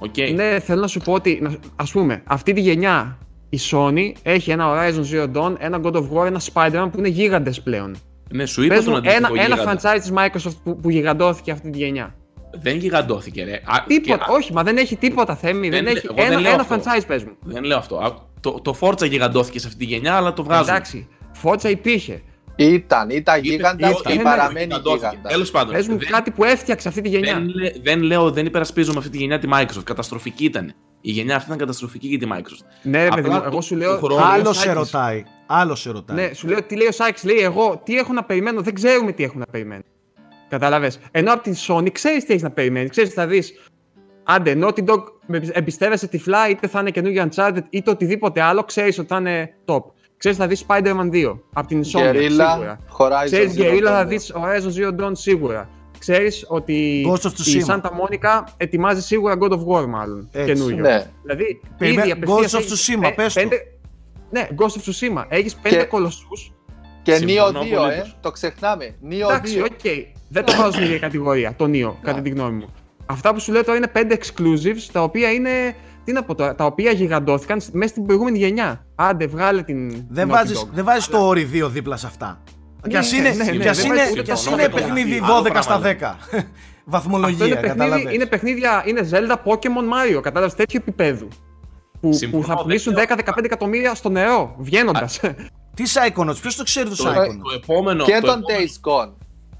Okay. Ναι, θέλω να σου πω ότι, να- ας πούμε, αυτή τη γενιά η Sony έχει ένα Horizon Zero Dawn, ένα God of War, ένα Spider-Man που είναι γίγαντες πλέον. Ναι, σου είπα Πες τον μου αντίστοιχο ένα, ένα γίγαντα. franchise της Microsoft που, που γιγαντώθηκε αυτή τη γενιά. Δεν γιγαντώθηκε, ρε. Α, Τίποτα, και- όχι, μα δεν έχει τίποτα θέμη, δεν, Δεν- έχει εγώ δεν ένα, λέω ένα αυτό. franchise πες μου. Δεν λέω αυτό. Α, Το, το Forza γιγαντώθηκε σε αυτή τη γενιά, αλλά το βγάζουν. Εντάξει, Forza υπήρχε. Ήταν, ήταν γίγαντα Ήταν, και ναι, παραμένει γιγαντώθηκε. γίγαντα. Τέλος πάντων. Πες μου δεν- κάτι που έφτιαξε αυτή τη γενιά. Δεν, λέ- δεν λέω, δεν υπερασπίζομαι αυτή τη γενιά τη Microsoft. Καταστροφική ήταν. Η γενιά αυτή ήταν καταστροφική για τη Microsoft. Ναι, ρε παιδί Απλά μου, εγώ του- σου λέω. του χρόνου- τι λέει ο Άλλος σε Σάκης. ρωτάει. Άλλο σε ρωτάει. Ναι, σου λέω τι λέει ο Σάκη. Λέει εγώ τι έχω να περιμένω; Δεν ξέρουμε τι έχω να περιμένω. Κατάλαβε. Ενώ από την Sony ξέρεις τι έχεις να περιμένεις. Ξέρεις θα δεις. Άντε, Naughty Dog με εμπιστεύεσαι τυφλά, είτε θα είναι καινούργιο Uncharted είτε οτιδήποτε άλλο, ξέρεις ότι θα είναι top. Ξέρεις θα δεις Spider-Man 2 από την Sony. σίγουρα. Γκερίλα, Horizon Ξέρεις Zero Guerrilla θα Dawn. δεις Horizon Zero Dawn σίγουρα. Ξέρεις ότι Ghost of η Tsushima. Santa Monica ετοιμάζει σίγουρα God of War μάλλον. Έτσι. Καινούριο. Ναι. Δηλαδή, Περιμέ- ήδη απευθείας Ghost of έχεις Tsushima, πέ- πες το. πέντε- Ναι, Ghost of Tsushima. Έχεις πέντε Και- κολοσσούς Και Συμφωνώ Nioh 2, ε, απολύτως. το ξεχνάμε. Nioh Εντάξει, 2. οκ. Δεν το βάζω στην ίδια κατηγορία, το Nioh, κατά τη γνώμη μου. Αυτά που σου λέω τώρα είναι 5 exclusives, τα οποία είναι. Τι να πω τώρα, τα οποία γιγαντώθηκαν μέσα στην προηγούμενη γενιά. Άντε, βγάλε την. Δεν Naughty βάζεις, Dog. δεν βάζεις το Ori 2 δίπλα σε αυτά. Κι ας ναι, είναι, ναι, ναι, κι ας δεν είναι, βάζεις ούτε κι ας το είναι όνομα, παιχνίδι άλλο 12 στα πράγμα. 10. <laughs> Αυτό είναι, Βαθμολογία, παιχνίδι, κατάλαβες. είναι παιχνίδια, είναι Zelda, Pokemon, Mario, κατάλαβες τέτοιο επίπεδο. Που, που Συμφωνώ, θα δεν πουλήσουν λέω. 10-15 εκατομμύρια στο νερό, βγαίνοντας. Τι Psychonauts, ποιος το ξέρει το Το, Psychonauts. το επόμενο. Και το τον επόμενο- Days Gone.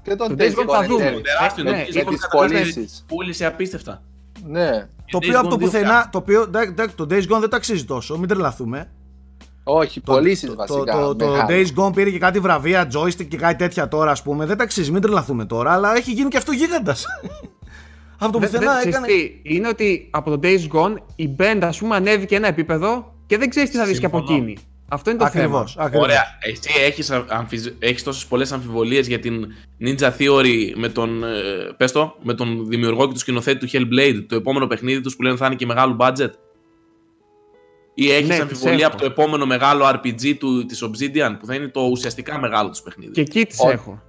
Και τον Το Days Days Gone θα Gone. δούμε. εν Το τέλει. τεράστιο. Ναι, το με Days Gone τις καταφέρει- πωλήσεις. Πούλησε απίστευτα. Ναι. Το Days οποίο από το Gone δύο πουθενά, το οποίο, εντάξει, εντάξει, το Days Gone δεν το αξίζει τόσο, μην τρελαθούμε. Όχι, Το- πωλήσει το- βασικά. Το, το, το μεγάλες. Days Gone πήρε και κάτι βραβεία, joystick και κάτι τέτοια τώρα, ας πούμε. Δεν τα αξίζει, μην τρελαθούμε τώρα, αλλά έχει γίνει και αυτό γίγαντας. <laughs> από το Δεν- πουθενά δεν- ξέρεις έκανε. τι, είναι ότι από το Days Gone η band ας πούμε ανέβηκε ένα επίπεδο και δεν ξέρεις τι θα δεις και από Συμφωνώ. εκείνη. Αυτό είναι το Ακριβώς. θέμα. Ωραία. Εσύ έχεις, αμφιζ... έχεις τόσες πολλές αμφιβολίες για την Ninja Theory με τον, ε, πες το, με τον δημιουργό και του σκηνοθέτη του Hellblade, το επόμενο παιχνίδι τους που λένε θα είναι και μεγάλο budget; Ή έχεις Ναι, αμφιβολία τις από το επόμενο μεγάλο RPG του, της Obsidian που θα είναι το ουσιαστικά μεγάλο τους παιχνίδι; Και εκεί τις Ο- έχω.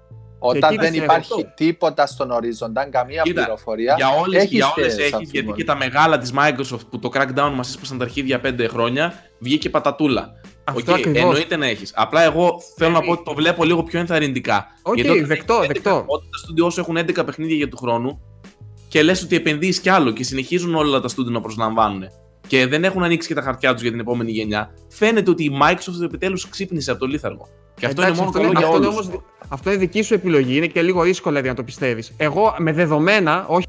Όταν εκεί δεν τις υπάρχει έχω. τίποτα στον ορίζοντα, καμία Κοίτα, πληροφορία. Για όλες, έχεις για όλες τις έχεις, γιατί αμφιβολίες. και τα μεγάλα της Microsoft που το Crackdown μας έσπασαν τα αρχίδια 5 χρόνια, βγήκε πατατούλα. Αυτό Οκ, ακριβώς. εννοείται να έχεις. Απλά εγώ θέλω να πω ότι το βλέπω λίγο πιο ενθαρρυντικά. Οκ, Γιατί όταν δεκτό, έχεις 11 δεκτό. Όταν τα στούντιο σου έχουν 11 παιχνίδια για του χρόνου και λες ότι επενδύεις κι άλλο και συνεχίζουν όλα τα στούντιο να προσλαμβάνουν και δεν έχουν ανοίξει και τα χαρτιά τους για την επόμενη γενιά, φαίνεται ότι η Microsoft επιτέλους ξύπνησε από το λήθαργο. Και αυτό Εντάξει, είναι μόνο καλό για αυτό είναι όλους. όμως- αυτό είναι δική σου επιλογή, είναι και λίγο δύσκολο δηλαδή, να το πιστεύεις. Εγώ με δεδομένα, όχι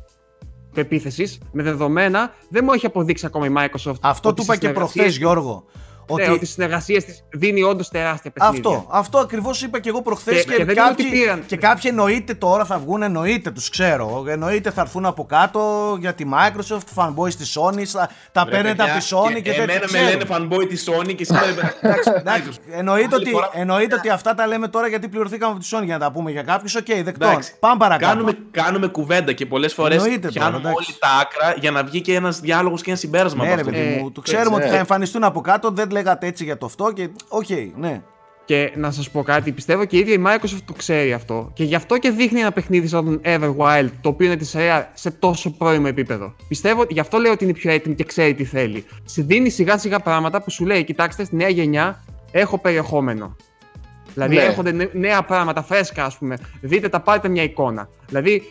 πεποίθηση, με δεδομένα δεν μου έχει αποδείξει ακόμα η Microsoft. Αυτό ότι του είπα στις και προχθές, συνεργασίες- Γιώργο. Ναι, Ότι ότι στις συνεργασίες της δίνει όντως τεράστια παιχνίδια. αυτό, αυτό ακριβώς είπα και εγώ προχθές Και- και, και δεν είναι ότι κάποιοι, πήραν- και κάποιοι εννοείται τώρα θα βγουν, εννοείται τους ξέρω. Εννοείται θα έρθουν από κάτω για τη Microsoft, fanboys της Sony, θα, τα Ρε, παίρνετε παιδιά, από τη Sony και, δεν Εμένα με ξέρω. λένε fanboy της Sony και σήμερα Εντάξει, εντάξει, εννοείται, Άλλη ότι, φορά- εννοείται ότι αυτά τα λέμε τώρα γιατί πληρωθήκαμε από τη Sony για να τα πούμε για κάποιους. Οκ, δεκτό. Εντάξει. Πάμε παρακάτω. Κάνουμε, κάνουμε κουβέντα και πολλές φορές Εννοείται τώρα, πιάνουμε εντάξει. όλοι τα άκρα για να βγει και ένας διάλογος και ένα συμπέρασμα Ναι, από ρε αυτό. παιδί Ε, μου, το ξέρουμε ναι. ότι θα εμφανιστούν από κάτω. Δεν λέγατε έτσι για το αυτό και. Οκ, ναι. Και να σας πω κάτι, πιστεύω και η ίδια η Microsoft το ξέρει αυτό. Και γι' αυτό και δείχνει ένα παιχνίδι σαν τον Everwild, το οποίο είναι της Rare σε τόσο πρώιμο επίπεδο. Πιστεύω, γι' αυτό λέω ότι είναι πιο έτοιμη και ξέρει τι θέλει. Σου δίνει σιγά σιγά πράγματα που σου λέει: Κοιτάξτε, στη νέα γενιά έχω περιεχόμενο. Δηλαδή Ναι. έρχονται νε- νέα πράγματα, φρέσκα, ας πούμε. Δείτε τα, πάρτε μια εικόνα. Δηλαδή,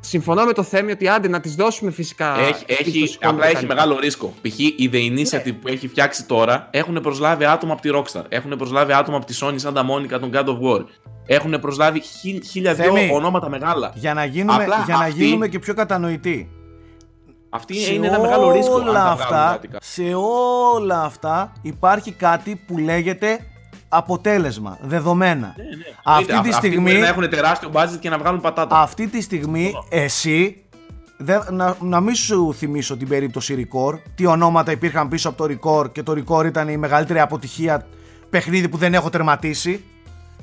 συμφωνώ με το θέμα ότι άντε να τις δώσουμε φυσικά. Έχει, έχει, πίστοση απλά και έχει τα λοιπά. μεγάλο ρίσκο. Π.χ. η The Initiative που έχει φτιάξει τώρα έχουν προσλάβει άτομα από τη Rockstar. Έχουν προσλάβει άτομα από τη Sony σαν τα Monica, τον God of War. Έχουν προσλάβει χι- χίλια δυο Θέμη, ονόματα μεγάλα. Για να γίνουμε, Απλά για να αυτοί- γίνουμε και πιο κατανοητοί. Αυτή σε είναι ένα μεγάλο ρίσκο. αν όλα θα βγάλουν αυτά, κάτι κα- σε όλα αυτά υπάρχει κάτι που λέγεται αποτέλεσμα, δεδομένα. Ναι, ναι. Αυτή Είτε τη αυτοί στιγμή- μπορεί να έχουν τεράστιο budget και να βγάλουν πατάτα. Αυτή τη στιγμή εσύ, δεν- να, να μην σου θυμίσω την περίπτωση Record, τι ονόματα υπήρχαν πίσω από το Record και το Record ήταν η μεγαλύτερη αποτυχία παιχνίδι που δεν έχω τερματίσει.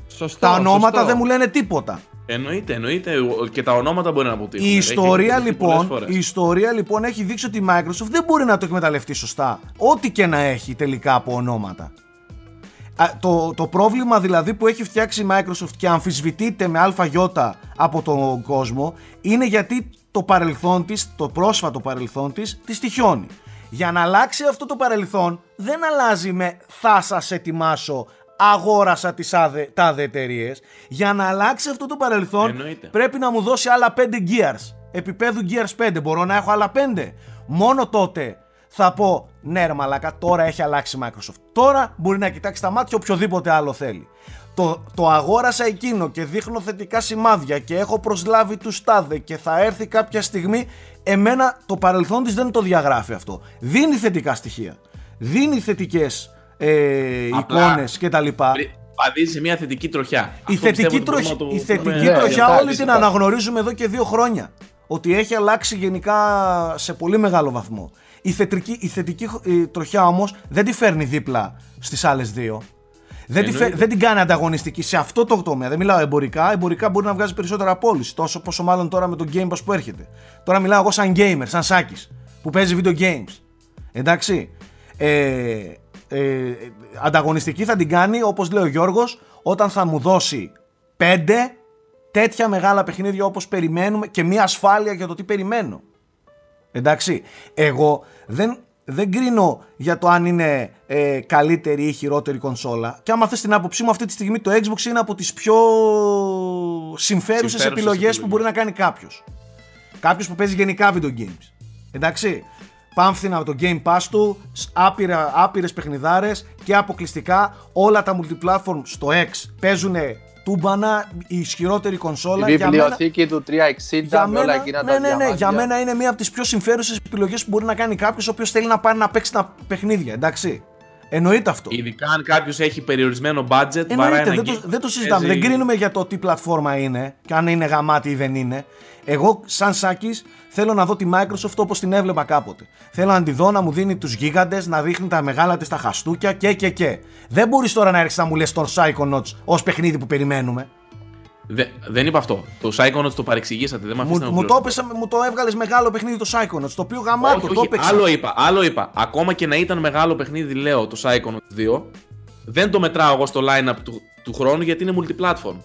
Σωστό, Τα ονόματα σωστό. δεν μου λένε τίποτα. Εννοείται, εννοείται. Και τα ονόματα μπορεί να αποτύχουν. Η Έχει ιστορία, αποτύχει πολλές λοιπόν, φορές. η ιστορία λοιπόν έχει δείξει ότι η Microsoft δεν μπορεί να το εκμεταλλευτεί σωστά. Ό,τι και να έχει τελικά από ονόματα. Α, το, το πρόβλημα δηλαδή που έχει φτιάξει η Microsoft και αμφισβητείται με αλφαγιώτα από τον κόσμο είναι γιατί το παρελθόν της, το πρόσφατο παρελθόν της, της τυχιώνει. Για να αλλάξει αυτό το παρελθόν δεν αλλάζει με θα σας ετοιμάσω αγόρασα τις άδε, τάδε εταιρείες. Για να αλλάξει αυτό το παρελθόν Εννοείται. πρέπει να μου δώσει άλλα 5 gears. Επίπεδου gears 5. Μπορώ να έχω άλλα 5. Μόνο τότε θα πω ναι ρε μαλάκα τώρα έχει αλλάξει η Microsoft. Τώρα μπορεί να κοιτάξει τα μάτια οποιοδήποτε άλλο θέλει. Το, το αγόρασα εκείνο και δείχνω θετικά σημάδια και έχω προσλάβει τους τάδε και θα έρθει κάποια στιγμή εμένα το παρελθόν της δεν το διαγράφει αυτό. Δίνει θετικά στοιχεία. Δίνει θετικές ε, Απλά- εικόνες και τα λοιπά. Βρει- Παδίζει σε μια θετική τροχιά. Η Αυτό θετική, πιστεύω ότι τροχ- μπορούμε να η το θετική πούμε- Ναι, τροχιά υπάρχει, όλη την υπάρχει. αναγνωρίζουμε εδώ και δύο χρόνια. Ότι έχει αλλάξει γενικά σε πολύ μεγάλο βαθμό. Η θετική, η θετική ε, τροχιά όμως δεν τη φέρνει δίπλα στις άλλες δύο. Δεν, τη φε- Εννοείται. δεν την κάνει ανταγωνιστική σε αυτό το τομέα. Δεν μιλάω εμπορικά. Εμπορικά μπορεί να βγάζει περισσότερα απόλυση. Τόσο πόσο μάλλον τώρα με τον Game Pass που έρχεται. Τώρα μιλάω εγώ σαν gamer, σαν Σάκης που παίζει video games. Εντάξει. Ε, ε, ανταγωνιστική θα την κάνει όπως λέει ο Γιώργος όταν θα μου δώσει πέντε τέτοια μεγάλα παιχνίδια όπως περιμένουμε και μια ασφάλεια για το τι περιμένω. Εντάξει, εγώ δεν, δεν κρίνω για το αν είναι ε, καλύτερη ή χειρότερη κονσόλα. Και άμα θες την άποψή μου, αυτή τη στιγμή το Xbox είναι από τις πιο συμφέρουσες Συμφέρουσες επιλογές που επιλογές. μπορεί να κάνει κάποιος. Κάποιος που παίζει γενικά video games. Εντάξει, πάμφθηνα από το Game Pass του, σ- άπειρα, άπειρες παιχνιδάρες και αποκλειστικά όλα τα multiplatform στο X παίζουν τούμπανα, η ισχυρότερη κονσόλα. Η Για μένα- βιβλιοθήκη του 360 για με όλα μένα, εκείνα ναι, τα ναι, ναι, διαμάντια. για μένα είναι μία από τις πιο συμφέρουσες επιλογές που μπορεί να κάνει κάποιος ο οποίος θέλει να πάει να παίξει τα παιχνίδια, εντάξει. Εννοείται αυτό. Ειδικά αν κάποιος έχει περιορισμένο budget, βαράει Εννοείται, ένα δεν το, game, δεν το συζητάμε. παίζει- Δεν κρίνουμε για το τι πλατφόρμα είναι και αν είναι γαμάτι ή δεν είναι. Εγώ, σαν Σάκης, θέλω να δω τη Microsoft όπως την έβλεπα κάποτε. Θέλω να τη δω να μου δίνει τους γίγαντες, να δείχνει τα μεγάλα της τα χαστούκια και και και. Δεν μπορείς τώρα να έρχεσαι να μου λες το Psychonauts ως παιχνίδι που περιμένουμε. Δε- δεν είπα αυτό. Το Psychonauts το παρεξηγήσατε. Δεν με Μου, αφήσετε να μου, το, ολοκληρώσω. έπεσε, μου το έβγαλες μεγάλο παιχνίδι το Psychonauts, το οποίο γαμάτο, όχι, το όχι, έπαιξα. άλλο είπα, άλλο είπα. Ακόμα και να ήταν μεγάλο παιχνίδι, λέω, το Psychonauts 2, δεν το μετράω εγώ στο line-up του, του χρόνου γιατί είναι multiplatform.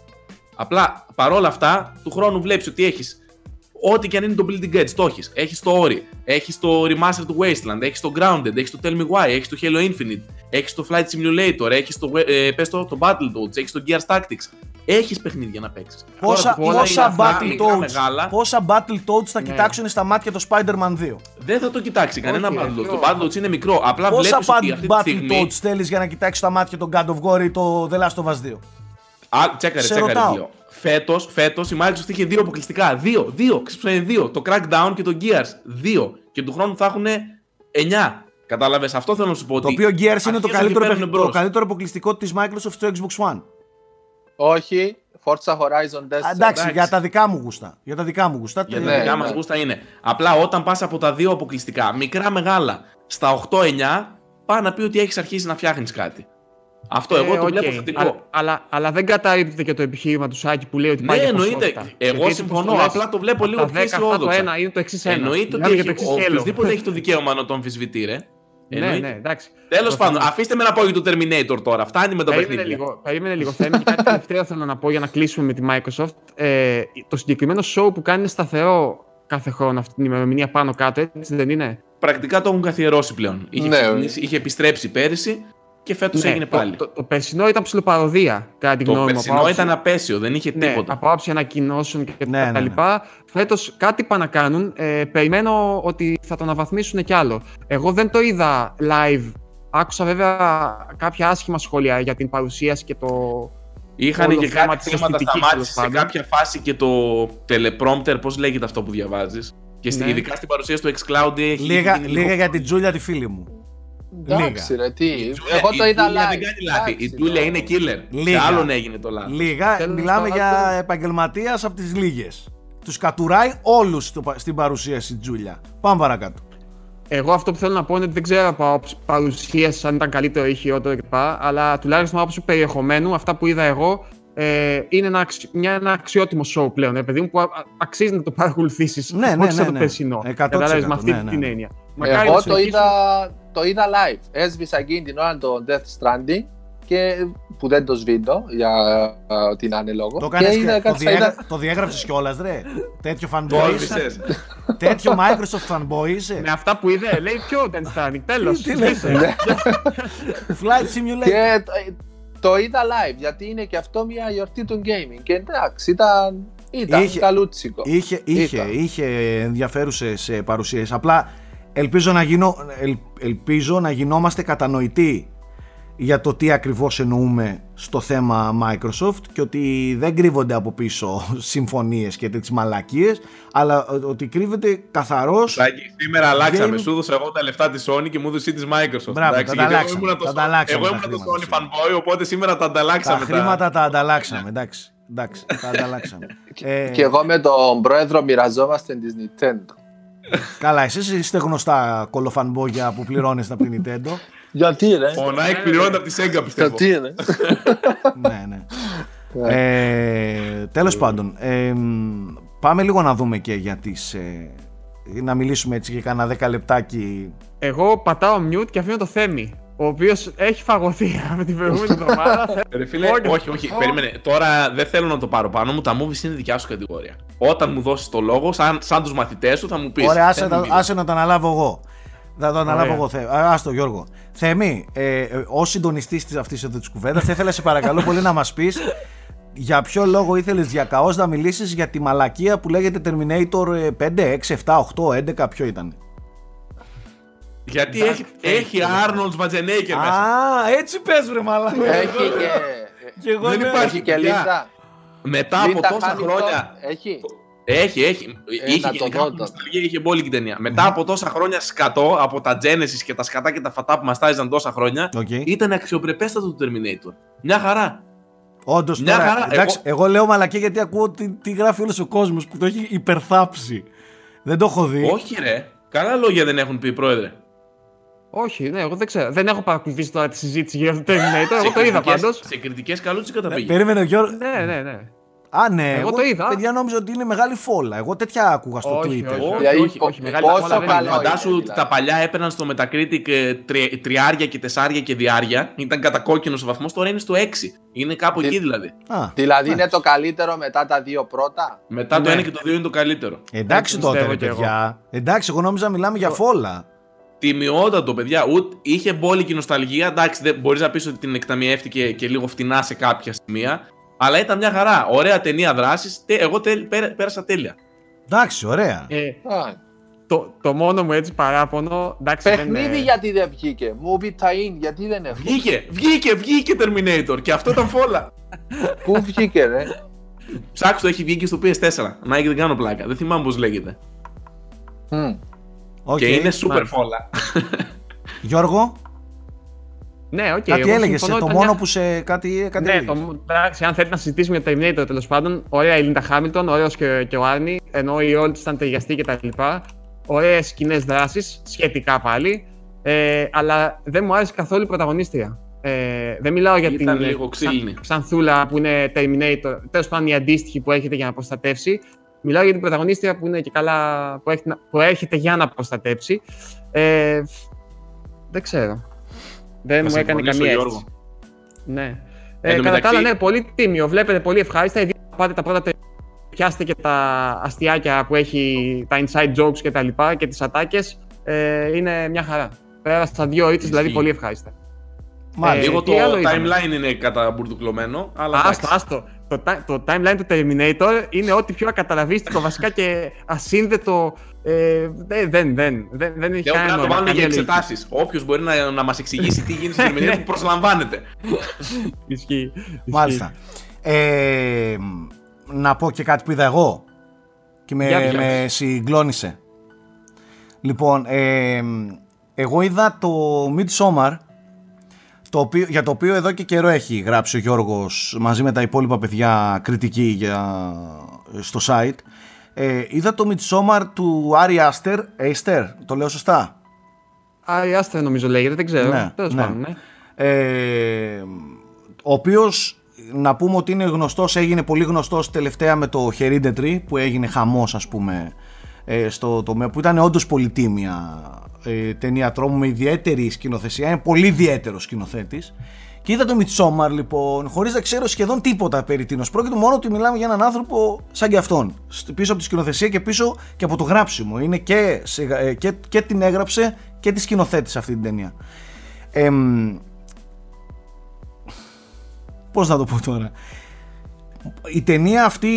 Απλά παρόλα αυτά, του χρόνου βλέπεις ότι έχεις ό,τι και αν είναι το Building Edge, το έχεις. Έχεις το Ori, έχεις το Remaster του Wasteland, έχεις το Grounded, έχεις το Tell Me Why, έχεις το Halo Infinite, έχεις το Flight Simulator, έχεις το, ε, πες το, το Battletoads, έχεις το Gears Tactics. Έχεις παιχνίδια να παίξεις. Πόσα, όλα πόσα είναι αυτά, Battletoads, μεγάλα, πόσα Battletoads θα Ναι. κοιτάξουν στα μάτια το Spider-Man 2. δεν θα το κοιτάξει κανένα Όχι, Battletoads. μικρό. Το Battletoads είναι μικρό. Απλά Πόσα βλέπεις ότι αυτή τη στιγμή. Battletoads θέλεις για να κοιτάξεις στα μάτια τον God of War ή το The Last of Us 2. Α, τσέκαρε, Σε τσέκαρε ρωτάω. δύο. Φέτος, φέτος η Microsoft είχε δύο αποκλειστικά. Δύο, δύο. Ξύψανε δύο. Το Crackdown και το Gears. Δύο. Και του χρόνου θα έχουν εννιά. Κατάλαβες, αυτό θέλω να σου πω. Το ότι οποίο Gears είναι το αρχίζουν και καλύτερο, παίρνουν παιχν- μπρος. το καλύτερο αποκλειστικό της Microsoft στο Xbox One. Όχι, Forza Horizon 4. Α, εντάξει, εντάξει. για τα δικά μου γούστα. Για τα δικά μου γούστα. Για ε, τα Ναι, δικά ναι. μας γούστα είναι. Απλά όταν πας από τα δύο αποκλειστικά, μικρά μεγάλα, στα 8-9, πάει να πει ότι έχεις αρχίσει να φτιάχνεις κάτι. Αυτό εγώ το οκ. βλέπω θετικό. Αλλά, αλλά, αλλά δεν καταρρύπτεται και το επιχείρημα του Σάκη που λέει ότι Ναι, πάει για εννοείται. ποσότητα. Εγώ Γιατί συμφωνώ, όπως το λες, απλά το βλέπω από λίγο τα πιο 10 αυτά αισιόδοξα. το ένα είναι το εξής ένα. Εννοείται ότι Μιλάμε για έχει, το εξής σκέλο. οποιοδήποτε έχει το δικαίωμα να το αμφισβητεί, ρε. Ναι, Εννοείται. ναι, εντάξει. Τέλος Το πάντων, θέμα- αφήστε με να πω για το Terminator τώρα. Φτάνει με το Περίμενε παιχνίδι. λίγο, περίμενε λίγο. Θα είναι και κάτι τελευταίο θέλω να πω για να κλείσουμε με τη Microsoft. Ε, το συγκεκριμένο show που κάνει είναι σταθερό κάθε χρόνο αυτή την ημερομηνία πάνω κάτω, έτσι δεν είναι; Πρακτικά το έχουν καθιερώσει πλέον. Είχε, Ναι, ξεκινήσει- είχε επιστρέψει πέρυσι και φέτος Ναι, έγινε το, πάλι. Το, το, περσινό ήταν ψηλοπαροδία, κατά την Το γνώμη μου. από περσινό άποψη- ήταν απέσιο, δεν είχε Ναι, τίποτα. από άποψη ανακοινώσεων και Ναι, τα ναι, ναι. λοιπά. Φέτος κάτι πάνε να κάνουν. Ε, περιμένω ότι θα το αναβαθμίσουν κι άλλο. Εγώ δεν το είδα live. Άκουσα βέβαια κάποια άσχημα σχόλια για την παρουσίαση και το. Είχαν όλο και θέμα κάτι της θέματα, αισθητικής, σταμάτησε σε τέλος πάντων. κάποια φάση και το teleprompter, πώς λέγεται αυτό που διαβάζεις; Και στη, Ναι. ειδικά στην παρουσίαση του xCloud έχει Λίγα, γίνει λίγο- λίγα για την Τζούλια τη φίλη μου. Εντάξει ρε, τι. Η Τζούλια- Εγώ το η είδα Τζούλια live. δεν κάνει λάθη. Η Εντάξει, Τζούλια το- είναι killer. Λίγα. Σε άλλον έγινε το λάθος. Λίγα, Τέλος μιλάμε πάντων. για επαγγελματίας από τις λίγες. Τους κατουράει όλους στην παρουσίαση η Τζούλια. Πάμε παρακάτω. Εγώ αυτό που θέλω να πω είναι ότι δεν ξέρω από άποψη παρουσίαση αν ήταν καλύτερο ή χειρότερο κλπ. Αλλά τουλάχιστον από άποψη περιεχομένου, αυτά που είδα εγώ ε, είναι ένα, αξι- μια, ένα αξιότιμο show πλέον. Ε, παιδί μου, που α- α- αξίζει να το παρακολουθήσεις. Ναι, ναι, όχι σαν ναι, το ναι. περσινό. 100%, Κατάλαβες, με αυτή ναι, ναι. την έννοια. Μακάρι να Εγώ το συνεχίσουν. είδα, το είδα live. Έσβησα εκείνη την ώρα το Death Stranding και που δεν το σβήνω για ε, ότι να είναι λόγο. Το, κάνεις και και, είδα, το, κάτσα, διέγρα, είδα, το διέγραψες κιόλας ρε. Τέτοιο Το fanboy είσαι. όρμησες. Τέτοιο Microsoft fanboy είσαι. Με αυτά που είδε, λέει πιο Death Stranding. Τέλος. Τι λες, Flight Simulator. και το, το είδα live γιατί είναι και αυτό μια γιορτή του gaming. Και εντάξει, ήταν, ήταν Είχε- καλούτσικο. Είχε, είχε, Ήταν. είχε ενδιαφέρουσες ε, παρουσίες. Απλά ελπίζω να, γίνω, ελ- ελπίζω να γινόμαστε κατανοητοί για το τι ακριβώς εννοούμε στο θέμα Microsoft και ότι δεν κρύβονται από πίσω <laughs> συμφωνίες και τέτοιες μαλακίες αλλά ε, ότι κρύβεται καθαρός Σάκη, σήμερα αλλάξαμε. Game- Σου έδωσα εγώ τα λεφτά της Sony και μου έδωσε της Microsoft. Μπράβο, εντάξει, τα γιατί εγώ ανταλλάξαμε, ήμουνα το τα Sony- ανταλλάξαμε Εγώ τα ήμουν το χρήματα, Sony fanboy, οπότε σήμερα τα ανταλλάξαμε. τα χρήματα τα ανταλλάξαμε εντάξει, εντάξει τα ανταλλάξαμε <laughs> ε, Και εγώ με τον πρόεδρο μοιραζόμαστε της Nintendo. καλά εσείς είστε γνωστά κολοφανμπόγια που πληρώνεστε από την Nintendo Γιατί ρε; Ο Nike πληρώνεται από τη Sega πιστεύω. ρε; <laughs> ναι, ναι. Ε, τέλος πάντων, ε, μ, πάμε λίγο να δούμε και για τις... Ε, να μιλήσουμε έτσι για κάνα 10 λεπτάκι. Εγώ πατάω mute και αφήνω το Θέμη. Ο οποίος έχει φαγωθεί <laughs> από την προηγούμενη εβδομάδα. Ρε φίλε, Όχι. όχι, όχι, περίμενε. Τώρα δεν θέλω να το πάρω πάνω μου. Τα movies είναι δικιά σου κατηγορία. Όταν μου δώσεις το λόγο, σαν, σαν τους μαθητές σου, θα μου πεις. Ωραία, άσε, τα- άσε να το αναλάβω εγώ. Θα το αναλάβω Ωραία. εγώ. Θε, α, άστο Γιώργο. Θέμη, ε, ε, ω συντονιστής της αυτής εδώ της κουβέντας, θα ήθελα σε παρακαλώ πολύ να μας πεις για ποιο λόγο ήθελες διακαώ να μιλήσεις για τη μαλακία που λέγεται Terminator ε, 5, 6, 7, 8, 11, ποιο ήταν. Γιατί έχει, έχει Arnold Schwarzenegger μέσα. Α, έτσι πες βρε μαλάκα. Έχει και. Και εγώ Δεν ναι. υπάρχει. Έχει και παιδιά. Λίντα. Μετά από Λίντα τόσα Χάμιλτον. χρόνια. Έχει. Έχει, έχει. Ε, είχε να το γενικά δω από τότε. νοσταλγία, είχε μπόλικη ταινία. Μετά από τόσα χρόνια σκατό, από τα Genesis και τα σκατά και τα φατά που μας τάιζαν τόσα χρόνια, Οκ. ήταν αξιοπρεπέστατο το Terminator. Μια χαρά. Όντως Μια τώρα. χαρά. Εντάξει, εγώ... λέω μαλακία γιατί ακούω τι, τι γράφει όλος ο κόσμος που το έχει υπερθάψει. Δεν το έχω δει. Όχι, ρε. Καλά λόγια δεν έχουν πει, πρόεδρε. Όχι, ναι, εγώ δεν ξέρω. Δεν έχω παρακολουθήσει τώρα τη συζήτηση για το Terminator. Εγώ Σε το είδα κριτικές- πάντως. Σε κριτικές καλούτσικα τα Ναι, πήγε. περίμενε ο Γιώργο. Ναι, ναι, ναι. Α, ναι. Εγώ το είδα. Παιδιά νόμιζα ότι είναι μεγάλη φόλα. Εγώ τέτοια άκουγα στο Όχι, Twitter. όχι. Δηλαδή, όχι, όχι, μεγάλη πόσο φόλα δεν καλό είναι. Φαντάσου είναι, ότι δηλαδή. τα παλιά έπαιρναν στο Metacritic ε, τρι- τριάρια και τεσσάρια και διάρια. Ήταν κατά κόκκινο ο βαθμό, τώρα είναι στο 6. Είναι κάπου Τι- εκεί δηλαδή. Α, Δηλαδή ναι. είναι το καλύτερο μετά τα δύο πρώτα; Μετά το Ναι. 1 και το 2 είναι το καλύτερο. Εντάξει Έτσι τότε, ρε πιστεύω κι παιδιά. Εντάξει, εγώ νόμιζα μιλάμε για φόλα. Τιμιότατο, παιδιά. Ούτε, είχε μπόλικη νοσταλγία. Εντάξει, δεν μπορείς να πεις ότι την εκταμιεύτηκε και λίγο φτηνά σε κάποια σημεία. Αλλά ήταν μια χαρά. Ωραία ταινία δράσης. Εγώ τε- πέρα- πέρασα τέλεια. Εντάξει, ωραία. Ε, Α, το, το μόνο μου έτσι παράπονο. Εντάξει, δεν, Παιχνίδι ε, γιατί δεν βγήκε. Movie tie-in γιατί δεν έχω. Βγήκε, βγήκε, βγήκε Terminator. Και αυτό ήταν φόλα. Πού βγήκε ρε; Ψάξτε το, έχει βγει και στο PS4. Να και δεν κάνω πλάκα. Δεν θυμάμαι πώς λέγεται. Μμ. Οκ. Και είναι super μάλιστα. φόλα. Γιώργο, Ναι, οκ. κάτι εγώ έλεγες. συμφωνώ, Το ήταν μόνο μια- που σε κάτι, κάτι Ναι, έλεγες. το, εντάξει, αν θέλετε να συζητήσουμε για το Terminator τέλος πάντων, ωραία η Λίντα Χάμιλτον, ωραίος και, και ο Άρνι, εννοώ όλοι ήταν ταιριαστοί κτλ. Ωραίες σκηνές δράσης, σχετικά πάλι. Ε, αλλά δεν μου άρεσε καθόλου η πρωταγωνίστρια. Ε, δεν μιλάω για Ήταν την λίγο ξύλινη. Ξανθούλα που είναι Terminator, τέλος πάντων η αντίστοιχη που έρχεται για να προστατεύσει. Μιλάω για την πρωταγωνίστρια που είναι και καλά, που, έχει, που έρχεται για να προστατέψει. Ε, δεν ξέρω. Δεν Θα μου έκανε συμφωνήσω, καμία Γιώργο. αίσθηση. Ναι. Εν Ε, τω κατά τα μεταξύ- άλλα, ναι, πολύ τίμιο. Βλέπετε πολύ ευχάριστα. Ειδικά να πάτε τα πρώτα τε- πιάστε και τα αστιάκια που έχει, τα inside jokes και τα λοιπά και τις ατάκες. Ε, είναι μια χαρά. Πέρασα δύο ώρες, δηλαδή Ισχύει. πολύ ευχάριστα. Μάλιστα. Λίγο τι το άλλο είδαμε; timeline είναι καταμπουρδουκλωμένο, αλλά Άστο, εντάξει. άστο. Το, ti- το timeline του Terminator είναι ό,τι πιο ακαταλαβίστικο βασικά και ασύνδετο. Ε, δεν, δεν, δεν, δεν, δεν έχει Και πρέπει να το νόημα, βάλουν για καμία λογική. εξετάσεις. Όποιος μπορεί να, να μας εξηγήσει τι γίνεται στην <laughs> ερμηνεία που προσλαμβάνεται. Ισχύει. ισχύει. Μάλιστα. Ε, να πω και κάτι που είδα εγώ και με, Για πες. με συγκλώνησε. Λοιπόν, ε, εγώ είδα το Midsommar το οποίο, για το οποίο εδώ και καιρό έχει γράψει ο Γιώργος μαζί με τα υπόλοιπα παιδιά κριτική για, στο site. Ε, είδα το Midsommar του Άρη Άστερ, Άστερ, το λέω σωστά; Άρη Άστερ νομίζω λέγεται, δεν ξέρω. Ναι, Τέλος ναι. πάντων, ναι. Ε, ο οποίος να πούμε ότι είναι γνωστός, έγινε πολύ γνωστός τελευταία με το Hereditary που έγινε χαμός ας πούμε ε, στο τομέα που ήταν όντως πολυτίμια ε, ταινία τρόμου με ιδιαίτερη σκηνοθεσία, είναι πολύ ιδιαίτερος σκηνοθέτης και είδα το Midsommar λοιπόν χωρίς να ξέρω σχεδόν τίποτα περί τίνος. Πρόκειται μόνο ότι μιλάμε για έναν άνθρωπο σαν και αυτόν Σ- πίσω από τη σκηνοθεσία και πίσω και από το γράψιμο. Είναι και, σε- ε, και, και την έγραψε και τη σκηνοθέτησε αυτή την ταινία. Εμ, πώς να το πω τώρα. Η ταινία αυτή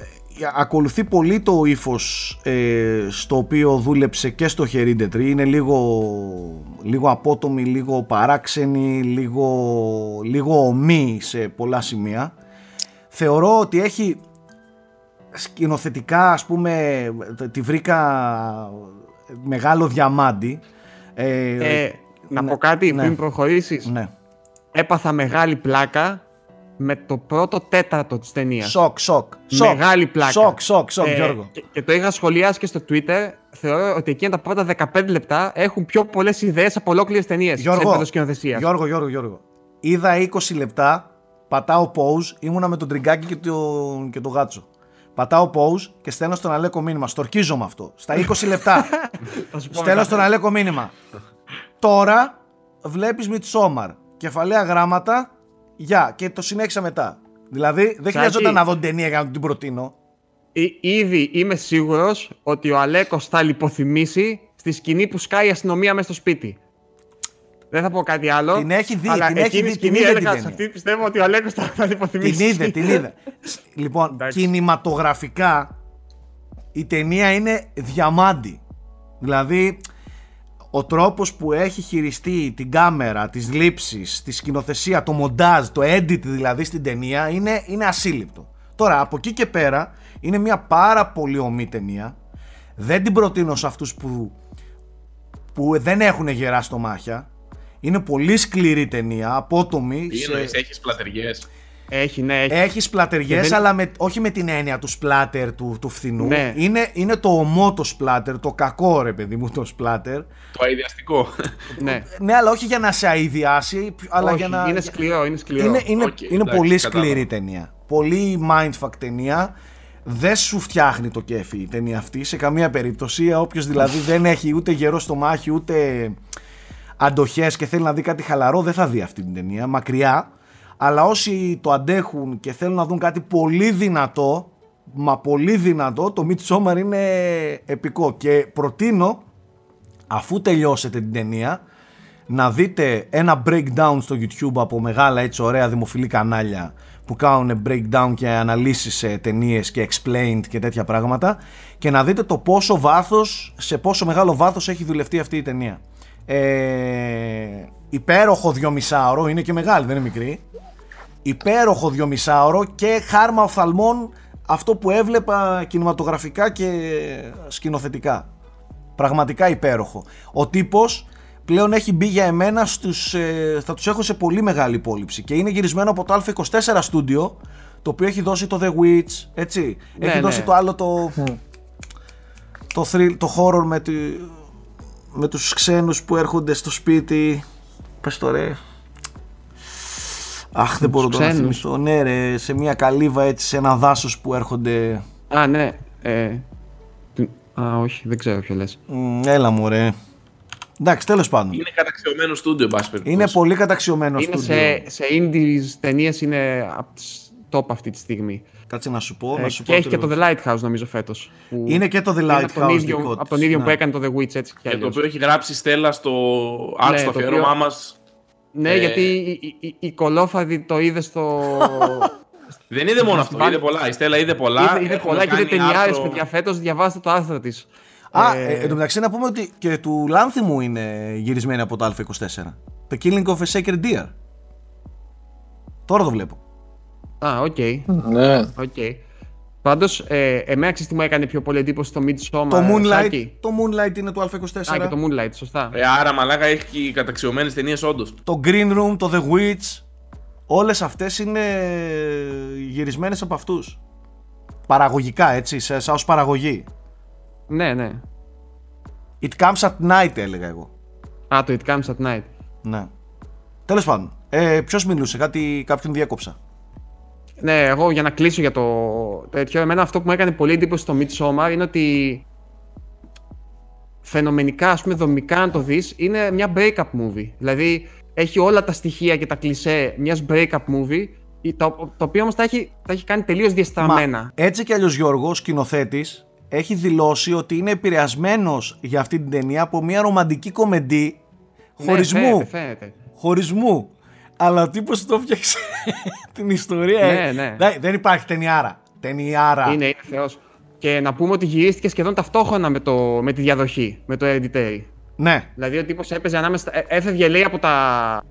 ε, ακολουθεί πολύ το ύφος ε, στο οποίο δούλεψε και στο Hereditary είναι λίγο, λίγο απότομη, λίγο παράξενη λίγο, λίγο ομή σε πολλά σημεία θεωρώ ότι έχει σκηνοθετικά ας πούμε τη βρήκα μεγάλο διαμάντι ε, Ε, να ναι, πω κάτι ναι. πριν προχωρήσεις. ναι. Έπαθα μεγάλη πλάκα με το πρώτο τέταρτο της ταινίας. Σοκ, σοκ. σοκ. Μεγάλη πλάκα. Σοκ, σοκ, σοκ, Ε, Γιώργο. Και, και το είχα σχολιάσει και στο Twitter. Θεωρώ ότι εκείνα τα πρώτα 15 λεπτά έχουν πιο πολλές ιδέες από ολόκληρες ταινίες. Σε Γιώργο, επίπεδο σκηνοθεσίας. Γιώργο, Γιώργο, Γιώργο. Είδα 20 λεπτά, πατάω pause, ήμουνα με τον τριγκάκι και το, και το γάτσο. Πατάω pause και στέλνω στον Αλέκο μήνυμα. Στορκίζομαι αυτό. Στα 20 λεπτά. <laughs> Θα σου πω στέλνω μετά. στον Αλέκο μήνυμα. Τώρα βλέπεις Midsommar. Κεφαλαία γράμματα. Γεια. Και το συνέχισα μετά. Δηλαδή δεν χρειαζόταν να δω την ταινία για να την προτείνω. Εί- Ήδη είμαι σίγουρος ότι ο Αλέκος θα λιποθυμήσει στη σκηνή που σκάει η αστυνομία μέσα στο σπίτι. Δεν θα πω κάτι άλλο. Την έχει δει, αλλά την έχει εκείνη η δει, σκηνή την είδε έλεγα την σε ταινία. αυτή πιστεύω ότι ο Αλέκος θα, θα λιποθυμήσει. Την είδε, την είδε. <laughs> λοιπόν, Εντάξει. κινηματογραφικά η ταινία είναι διαμάντη. Δηλαδή, ο τρόπος που έχει χειριστεί την κάμερα, τις λήψεις, τη σκηνοθεσία, το μοντάζ, το edit δηλαδή στην ταινία είναι, είναι ασύλληπτο. Τώρα, από εκεί και πέρα, είναι μια πάρα πολύ ομή ταινία. Δεν την προτείνω σε αυτούς που, που δεν έχουν γερά στο μάχια. Είναι πολύ σκληρή ταινία, απότομη. Τι σε- εννοείς, έχεις σπλατεριές. Έχει, ναι, έχει. έχει σπλατεριές, Και δεν- αλλά με, όχι με την έννοια του σπλάτερ του, του φθηνού. Ναι. Είναι, είναι το ωμό το σπλάτερ, το κακό ρε παιδί μου το σπλάτερ. Το αηδιαστικό. ναι. Ναι, αλλά όχι για να σε αηδιάσει, αλλά Όχι, για να. είναι σκληρό, είναι σκληρό. Είναι, είναι, Οκ, είναι εντάξει, πολύ κατάλαβα. σκληρή ταινία. Πολύ mindfuck ταινία. Δεν σου φτιάχνει το κέφι η ταινία αυτή σε καμία περίπτωση. Όποιος δηλαδή δεν έχει ούτε γερό στομάχι ούτε αντοχές και θέλει να δει κάτι χαλαρό, δεν θα δει αυτή την ταινία. Μακριά. Αλλά όσοι το αντέχουν και θέλουν να δουν κάτι πολύ δυνατό, μα πολύ δυνατό, το Midsommar είναι επικό. Και προτείνω, αφού τελειώσετε την ταινία, να δείτε ένα breakdown στο YouTube από μεγάλα έτσι ωραία δημοφιλή κανάλια που κάνουν breakdown και αναλύσεις σε ταινίες και explained και τέτοια πράγματα και να δείτε το πόσο βάθος, σε πόσο μεγάλο βάθος έχει δουλευτεί αυτή η ταινία. Ε, υπέροχο δυομισάωρο, είναι και μεγάλη, δεν είναι μικρή. Υπέροχο δυομισάωρο και χάρμα οφθαλμών αυτό που έβλεπα κινηματογραφικά και σκηνοθετικά. Πραγματικά υπέροχο. Ο τύπος πλέον έχει μπει για εμένα στους, ε, θα τους έχω σε πολύ μεγάλη υπόλοιψη και είναι γυρισμένο από το Α24 Studio το οποίο έχει δώσει το The Witch, έτσι. Ναι, έχει ναι. δώσει το άλλο το, το, thrill, το horror με, τη, με τους ξένους που έρχονται στο σπίτι. Πες το ρε. Αχ, δεν μπορώ τους τώρα να ξένους. θυμηθώ. Ναι, ρε, σε μια καλύβα έτσι, σε ένα δάσος που έρχονται. Α, ναι. Ε, τι- α, όχι, δεν ξέρω ποιο λες. Μ, έλα μου, ρε. Εντάξει, τέλος πάντων. Είναι καταξιωμένο στούντιο, εν πάση περιπτώσει. Είναι πολύ καταξιωμένο Είναι στούντιο. σε, σε indies ταινίες είναι από τις top αυτή τη στιγμή. Κάτσε να σου πω. Ε, να σου και πω έχει και το ακριβώς. The Lighthouse νομίζω φέτος. που Είναι και το The είναι από τον Lighthouse ίδιο, δικό από της, τον ίδιο ναι. που έκανε το The Witch έτσι κι Και το αλλιώς. οποίο έχει γράψει η Στέλλα στο Ναι, art στο το αφιέρωμά οποίο- μας Ναι, Ε, γιατί η, η, η κολόφαδη το είδε στο. <laughs> Δεν είδε μόνο αυτό, Βάλει- είδε πολλά. Η Στέλλα είδε πολλά. είδε, είδε Έχουμε πολλά και είδε κάνει ταινιάρε, άρθρο- παιδιά. Φέτος διαβάστε το άρθρο της. Α, ε, εν τω μεταξύ να πούμε ότι και του Λάνθιμου είναι γυρισμένη από το Α24. The Killing of a Sacred Deer. Τώρα το βλέπω. Α, οκ. Ναι. οκ. Πάντως, ε, εμένα ξέρεις τι μου έκανε πιο πολύ εντύπωση στο Midsommar. το, Moonlight, Σάκη; το Moonlight είναι του Α24. Α, και το Moonlight, σωστά. Ε, άρα, μαλάκα έχει καταξιωμένες ταινίες, όντως. Το Green Room, το The Witch. Όλες αυτές είναι γυρισμένες από αυτούς. Παραγωγικά έτσι, σε, σαν ως παραγωγή. Ναι, ναι. It comes at night έλεγα εγώ. Α, το It Comes at Night. Ναι. Τέλος πάντων. Ε, ποιος μιλούσε, κάτι, κάποιον διέκοψα. Ναι, εγώ για να κλείσω για το τέτοιο, εμένα αυτό που μου έκανε πολύ εντύπωση στο Midsommar είναι ότι φαινομενικά, ας πούμε, δομικά αν το δεις, είναι μια break-up movie. Δηλαδή, έχει όλα τα στοιχεία και τα κλισέ μιας break-up movie, το, το οποίο όμως τα έχει, τα έχει κάνει τελείως διαστραμμένα. Μα, έτσι κι αλλιώς Γιώργο, ο σκηνοθέτης, έχει δηλώσει ότι είναι επηρεασμένος για αυτή την ταινία από μια ρομαντική κομμεντή Ναι, χωρισμού. φαίνεται, φαίνεται. χωρισμού. Αλλά ο τύπος το φτιάξε <laughs> την ιστορία. Ναι, ε. ναι. Δεν- Δεν υπάρχει ταινιάρα. Ταινιάρα. Είναι, είναι θεός. Και να πούμε ότι γυρίστηκε σχεδόν ταυτόχρονα με, το, με τη διαδοχή, με το Hereditary. Ναι. Δηλαδή ο τύπος έπαιζε ανάμεσα. ε, Έφευγε λέει από, τα,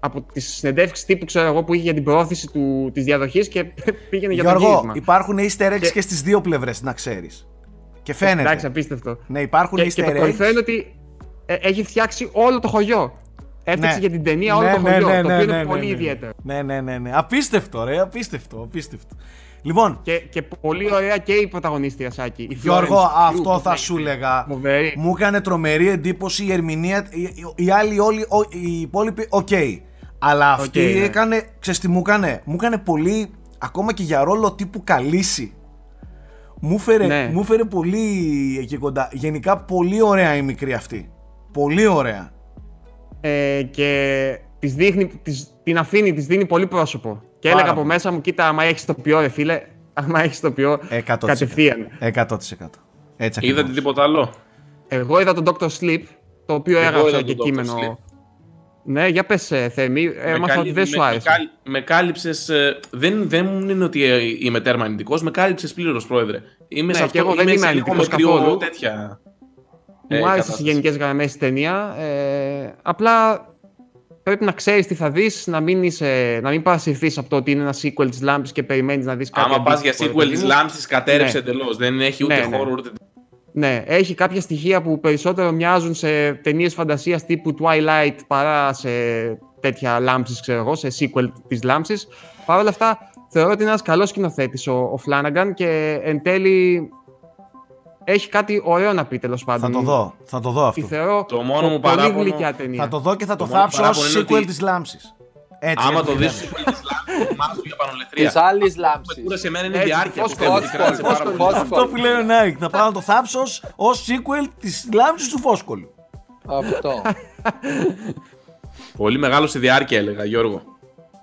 από τις συνεντεύξεις τύπου ξέρω εγώ, που είχε για την προώθηση του, της διαδοχής και <laughs> πήγαινε για το Γιώργο, γύρισμα. υπάρχουν easter eggs και... Και- στις δύο πλευρές, να ξέρεις. Και φαίνεται. Εντάξει, απίστευτο. Ναι, υπάρχουν Και, και το easter eggs. κορυφαίο είναι ότι ε, έχει φτιάξει όλο το χωριό. Έφτιαξε Ναι. για την ταινία όλο Ναι, το ναι, χωριό, ναι, το ναι, οποίο ναι, είναι ναι, πολύ ναι. ιδιαίτερο. Ναι, ναι, ναι, ναι. Απίστευτο, ρε. Απίστευτο, απίστευτο. Λοιπόν, Και, και πολύ ωραία και η πρωταγωνίστρια Σάκη. η Γιώργο, Florence Pugh, αυτό που θα παίζει. σου έλεγα. Φοβερή. Μου έκανε τρομερή εντύπωση η ερμηνεία. Οι, οι άλλοι όλοι, ο- οι υπόλοιποι, οκ. Αλλά αυτή Οκ, ναι. έκανε. Ξέρεις τι μου έκανε; Μου έκανε πολύ. Ακόμα και για ρόλο τύπου Khaleesi. Μου 'φερε, Ναι. μου 'φερε πολύ εκεί κοντά. Γενικά πολύ ωραία η μικρή αυτή. Πολύ ωραία. Ε, και της δείχνει, της, την αφήνει, της δίνει πολύ πρόσωπο. Και Πάρα έλεγα από πολύ. μέσα μου, κοίτα, άμα έχεις το ποιό, ρε φίλε, άμα έχεις το ποιό, 100%. κατευθείαν. 100%. Έτσι ακριβώς. Είδατε τίποτα άλλο; Εγώ είδα τον Dr. Sleep, το οποίο Εγώ έγραψα είδα και τον Dr. κείμενο. Sleep. Ναι, για πες, ε, Θέμη, έμαθα ότι δεν σου άρεσε. Με, με κάλυψες. δεν, δεν μου είναι ότι ε, είμαι τέρμα αρνητικός, με κάλυψες πλήρως, πρόεδρε. Είμαι Ναι, σε και αυτό. εγώ δεν είμαι είμαι σε λίγο αρνητικός με κρυό καθόλου. τέτοια. Μου ε, άρεσε κατάσταση. στι γενικές γραμμές η ταινία. Ε, απλά πρέπει να ξέρεις τι θα δεις, να μην, είσαι, να μην παρασυρθεί από το ότι είναι ένα sequel της Λάμπης και περιμένεις να δεις κάτι. Άμα πας για αντίστοιχο, sequel ρε της παιδί μου. Λάμψη, κατέρευσε Ναι. εντελώς. Δεν έχει ούτε Ναι, ναι. χώρο ούτε. Ναι, έχει κάποια στοιχεία που περισσότερο μοιάζουν σε ταινίες φαντασίας τύπου Twilight παρά σε τέτοια λάμψης, ξέρω εγώ, σε sequel της λάμψης. Παρ' όλα αυτά, θεωρώ ότι είναι ένας καλός σκηνοθέτης ο, ο Flanagan και εν τέλει έχει κάτι ωραίο να πει τέλος πάντων. Θα το δω. Θα το δω Τη αυτό. θεωρώ Το μόνο μου πολύ παράπονο- γλυκιά ταινία. Θα το δω και θα το, Το μόνο θάψω ως παράπονο είναι sequel ότι- της λάμψης. Έτσι, Άμα έτσι το δεις είναι. sequel της Λάμψης, μάθω για πανολεθρία. Της άλλης Με λάμψης. κούρασε εμένα είναι η Έτσι, διάρκεια. φως, που φεύγει, φως, κράτησε φως, πάρα φως, πολύ. φως. Αυτό που λέει ο Νάικ. Θα πάω να το θάψω ως- ως sequel της λάμψης του Φόσκολου. Αυτό. <laughs> Πολύ μεγάλο στη διάρκεια, έλεγα Γιώργο.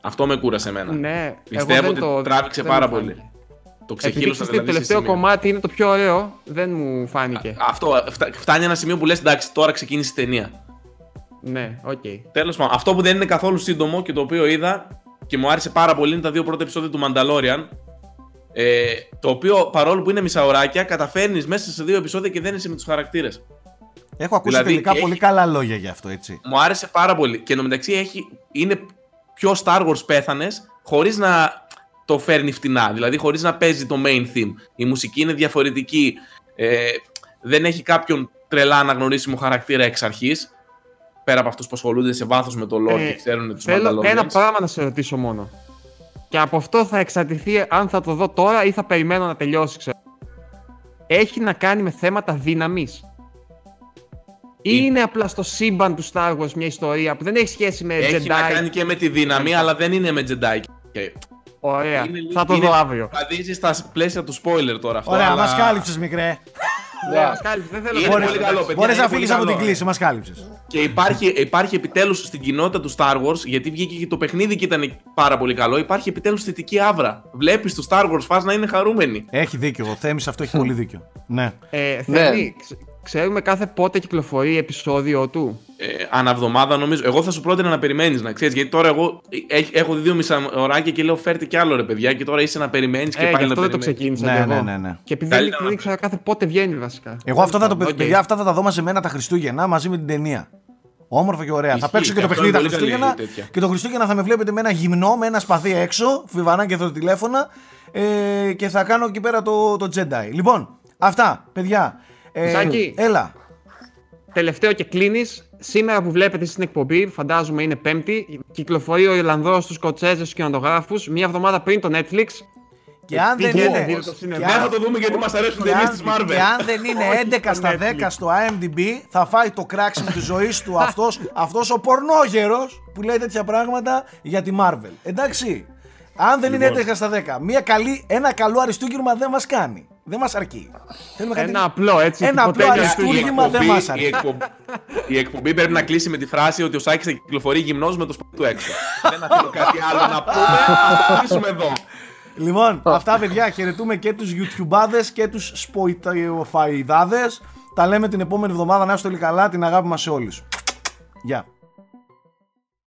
Αυτό με κούρασε εμένα. Ναι, εγώ Πιστεύω δεν ότι το- τράβηξε δεν πάρα μου πολύ. Φάνηκε. Το Επειδή ξεχύλωσα ξέρεις τι, δηλαδή. το σε τελευταίο σημείο. κομμάτι είναι το πιο ωραίο, δεν μου φάνηκε. Αυτό φτα- φτάνει ένα σημείο που λες εντάξει, τώρα ξεκίνησε η ταινία. ναι, οκ. Τέλος πάντων, αυτό που δεν είναι καθόλου σύντομο και το οποίο είδα και μου άρεσε πάρα πολύ είναι τα δύο πρώτα επεισόδια του Mandalorian. Ε, το οποίο παρόλο που είναι μισάωράκια, καταφέρνεις μέσα σε δύο επεισόδια και δεν είσαι με τους χαρακτήρες. Έχω ακούσει Δηλαδή, τελικά έχει- πολύ καλά λόγια για αυτό, έτσι. Μου άρεσε πάρα πολύ. Και εντωμεταξύ έχει, είναι πιο Star Wars πέθανες χωρίς να το φέρνει φτηνά. Δηλαδή χωρίς να παίζει το main theme. Η μουσική είναι διαφορετική. Ε, δεν έχει κάποιον τρελά αναγνωρίσιμο χαρακτήρα εξ αρχής. Πέρα από αυτούς που ασχολούνται σε βάθος με το lore Ε, και ξέρουν τους Θέλω ένα Mandalorians. πράγμα να σε ρωτήσω μόνο. Και από αυτό θα εξαρτηθεί αν θα το δω τώρα ή θα περιμένω να τελειώσει, ξέρω. Έχει να κάνει με θέματα δύναμης. Ή Η- είναι απλά στο σύμπαν του Star Wars μια ιστορία που δεν έχει σχέση με Έχει Jedi; να κάνει και με τη δύναμη, αλλά δεν είναι με Jedi. Και Ωραία. είναι λίγο- θα το είναι- δω αύριο. Βαδίζει στα πλαίσια του spoiler τώρα αυτό. Ωραία, αλλά... μας κάλυψες μικρέ. Ναι, μας κάλυψες, δεν θέλω Είναι να πολύ πω. καλό, παιδιά, Μπορείς είναι να πολύ φύγεις από καλό, την ε. κλίση, μας κάλυψες. Και υπάρχει, υπάρχει επιτέλους στην κοινότητα του Star Wars, γιατί βγήκε και το παιχνίδι και ήταν πάρα πολύ καλό. Υπάρχει επιτέλους θετική άβρα. Βλέπεις του Star Wars fans να είναι χαρούμενοι. Έχει δίκιο, ο Θέμης αυτό έχει πολύ δίκιο. Ναι. Ε, Ναι. Θέμη, ξε- ξέρουμε κάθε πότε κυκλοφορεί επεισόδιο του; Ε, αναβδομάδα νομίζω. Εγώ θα σου πρότεινα να περιμένεις να ξέρεις. Γιατί τώρα εγώ ε, έχω δει δύο μισά ωράκια και λέω φέρτε κι άλλο ρε παιδιά. Και τώρα είσαι να περιμένεις και ε, πάλι γι' να αυτό δεν το περιμένεις. ξεκίνησα Ναι, κι εγώ. ναι, ναι, ναι. Και επειδή Καλύτερα δεν, να δεν ήξερα κάθε πότε βγαίνει βασικά. Εγώ αυτά θα, το, Οκ. παιδιά, αυτά θα τα δω μαζεμένα τα Χριστούγεννα μαζί με την ταινία. Όμορφα και ωραία. θα Ισχύει, παίξω και το και αυτό παιχνίδι τα είναι πολύ καλή Χριστούγεννα. τέτοια. Και το Χριστούγεννα θα με βλέπετε με ένα γυμνό, με ένα σπαθί έξω, φιβανά και τηλέφωνα. Ε, και θα κάνω εκεί πέρα το, το Jedi. Λοιπόν, αυτά, παιδιά. Ε, Ζάκη. έλα. Τελευταίο και κλείνεις. Σήμερα που βλέπετε στην εκπομπή, φαντάζομαι είναι Πέμπτη, κυκλοφορεί ο Ιρλανδός στους Σκοτσέζες του κινηματογράφους μία εβδομάδα πριν το Netflix. Και αν δεν πήγαινε, είναι. δείτε το και σινεμά. Δεν αν- θα το δούμε γιατί μας αρέσουν και ταινίε αν- τη Marvel. Και αν δεν είναι 11 στα Netflix. 10 στο IMDb, θα φάει το κράξιμο της ζωής του αυτός, <laughs> αυτός ο πορνόγερος που λέει τέτοια πράγματα για τη Marvel. Εντάξει. Αν δεν είναι Λοιπόν. 11 στα 10, μια καλή, ένα καλό αριστούγυρμα δεν μας κάνει. Δεν μας αρκεί. Θέλουμε κάτι- Ένα απλό έτσι. Ένα τυποτένιο απλό Χριστούγεννα. αριστούγημα δεν μας η, αρέσει. εκπομπή, η εκπομπή πρέπει να κλείσει με τη φράση ότι ο Σάκης θα κυκλοφορεί γυμνός με το σπίτι του έξω. <laughs> Δεν αφήνω κάτι άλλο να πούμε. Ας κλείσουμε εδώ. Λοιπόν, αυτά παιδιά, χαιρετούμε και τους YouTubeάδες και τους σποϊταϊδάδες. Τα λέμε την επόμενη εβδομάδα, να είστε όλοι καλά, την αγάπη μας σε όλους. Γεια.